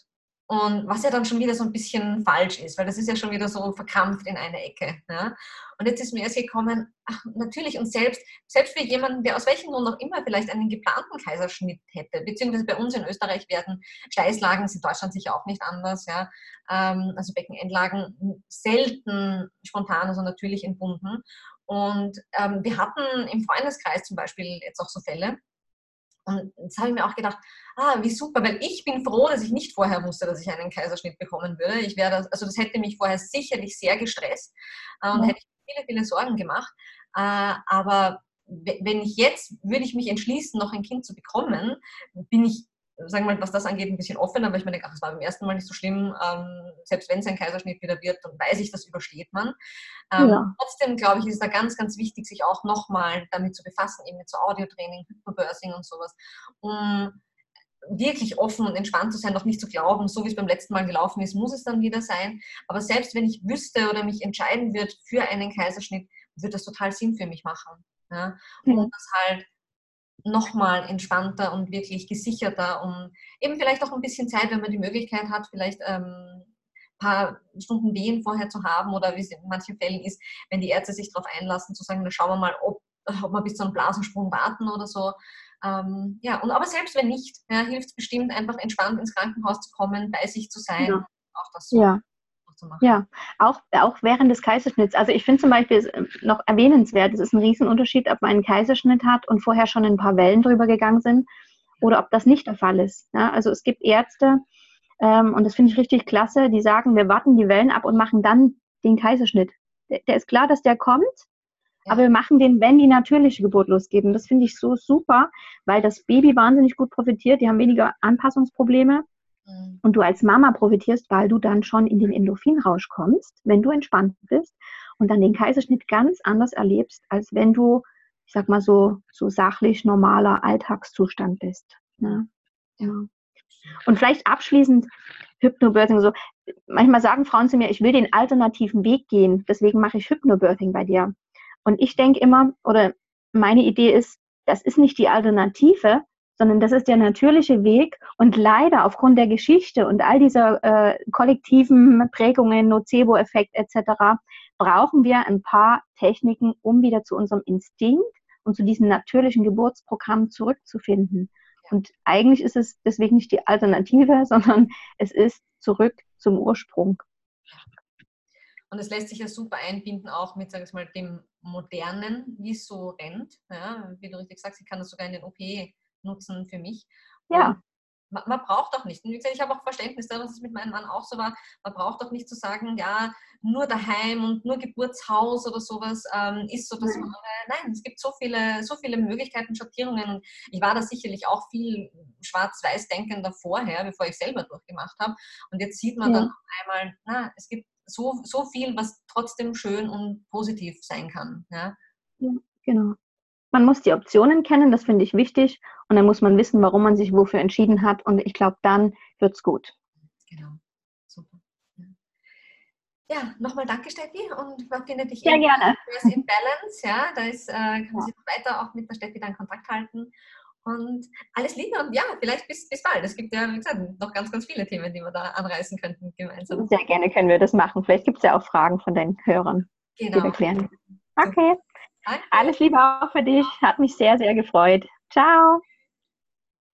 Speaker 1: Und was ja dann schon wieder so ein bisschen falsch ist, weil das ist ja schon wieder so verkrampft in eine Ecke. Ja? Und jetzt ist mir erst gekommen, ach, natürlich und selbst, selbst für jemanden, der aus welchem Grund auch immer vielleicht einen geplanten Kaiserschnitt hätte, beziehungsweise bei uns in Österreich werden Steißlagen, ist in Deutschland sicher auch nicht anders, ja? Ähm, also Beckenendlagen selten spontan, also natürlich entbunden. Und ähm, wir hatten im Freundeskreis zum Beispiel jetzt auch so Fälle, und jetzt habe ich mir auch gedacht, ah, wie super, weil ich bin froh, dass ich nicht vorher wusste, dass ich einen Kaiserschnitt bekommen würde. Ich wäre das, also das hätte mich vorher sicherlich sehr gestresst äh, und ja. hätte viele, viele Sorgen gemacht. Äh, aber wenn ich jetzt, würde ich mich entschließen, noch ein Kind zu bekommen, bin ich sagen wir mal, was das angeht, ein bisschen offener, aber ich meine, ach, es war beim ersten Mal nicht so schlimm. Ähm, selbst wenn es ein Kaiserschnitt wieder wird, dann weiß ich, das übersteht man. Ähm, ja. Trotzdem, glaube ich, ist es da ganz, ganz wichtig, sich auch nochmal damit zu befassen, eben mit so Audiotraining, Hypnobirthing und sowas, um wirklich offen und entspannt zu sein, doch nicht zu glauben, so wie es beim letzten Mal gelaufen ist, muss es dann wieder sein. Aber selbst wenn ich wüsste oder mich entscheiden würde für einen Kaiserschnitt, würde das total Sinn für mich machen. Ja? Und mhm. das halt nochmal entspannter und wirklich gesicherter, um eben vielleicht auch ein bisschen Zeit, wenn man die Möglichkeit hat, vielleicht ähm, paar Stunden Wehen vorher zu haben oder wie es in manchen Fällen ist, wenn die Ärzte sich darauf einlassen, zu sagen, dann schauen wir mal, ob, ob wir bis zu einem Blasensprung warten oder so. Ähm, ja, und aber selbst wenn nicht, ja, hilft es bestimmt, einfach entspannt ins Krankenhaus zu kommen, bei sich zu sein. Ja.
Speaker 2: Auch das so. Ja zu machen. Ja, auch, auch während des Kaiserschnitts. Also ich finde zum Beispiel ähm, noch erwähnenswert, es ist ein Riesenunterschied, ob man einen Kaiserschnitt hat und vorher schon ein paar Wellen drüber gegangen sind oder ob das nicht der Fall ist. Ja, also es gibt Ärzte, ähm, und das finde ich richtig klasse, die sagen, wir warten die Wellen ab und machen dann den Kaiserschnitt. Der, der ist klar, dass der kommt, ja. aber wir machen den, wenn die natürliche Geburt losgeben. Das finde ich so super, weil das Baby wahnsinnig gut profitiert, die haben weniger Anpassungsprobleme Mhm. Und du als Mama profitierst, weil du dann schon in den Endorphinrausch kommst, wenn du entspannt bist und dann den Kaiserschnitt ganz anders erlebst, als wenn du, ich sag mal so, so sachlich normaler Alltagszustand bist. Ne? Ja. Und vielleicht abschließend Hypnobirthing. So, manchmal sagen Frauen zu mir, ich will den alternativen Weg gehen, deswegen mache ich Hypnobirthing bei dir. Und ich denke immer, oder meine Idee ist, das ist nicht die Alternative, sondern das ist der natürliche Weg. Und leider aufgrund der Geschichte und all dieser äh, kollektiven Prägungen, Nocebo-Effekt etc., brauchen wir ein paar Techniken, um wieder zu unserem Instinkt und zu diesem natürlichen Geburtsprogramm zurückzufinden. Und eigentlich ist es deswegen nicht die Alternative, [LAUGHS] sondern es ist zurück zum Ursprung.
Speaker 1: Und es lässt sich ja super einbinden, auch mit, sag ich mal, dem Modernen, wie es so rennt. Ja, wie du richtig sagst, ich kann das sogar in den OP nutzen für mich.
Speaker 2: Ja
Speaker 1: man, man braucht doch nicht. Und wie gesagt, ich habe auch Verständnis, dass es mit meinem Mann auch so war. Man braucht doch nicht zu sagen, ja, nur daheim und nur Geburtshaus oder sowas ähm, ist so das Nein. Nein, es gibt so viele, so viele Möglichkeiten, Schattierungen. Und ich war da sicherlich auch viel schwarz-weiß denkender vorher, bevor ich selber durchgemacht habe. Und jetzt sieht man ja. dann auf einmal, na, es gibt so, so viel, was trotzdem schön und positiv sein kann. Ja,
Speaker 2: ja genau. Man muss die Optionen kennen, das finde ich wichtig. Und dann muss man wissen, warum man sich wofür entschieden hat. Und ich glaube, dann wird es gut. Genau,
Speaker 1: super. Ja, nochmal danke, Steffi. Und man findet dich
Speaker 2: Sehr in, gerne.
Speaker 1: in Balance. Ja, da ist, äh, kann man ja. sich weiter auch mit der Steffi dann Kontakt halten. Und alles Liebe und ja, vielleicht bis, bis bald. Es gibt ja, wie gesagt, noch ganz, ganz viele Themen, die wir da anreißen könnten gemeinsam.
Speaker 2: Sehr gerne können wir das machen. Vielleicht gibt es ja auch Fragen von deinen Hörern, genau. die wir klären. Okay. Alles Liebe auch für dich. Hat mich sehr, sehr gefreut. Ciao.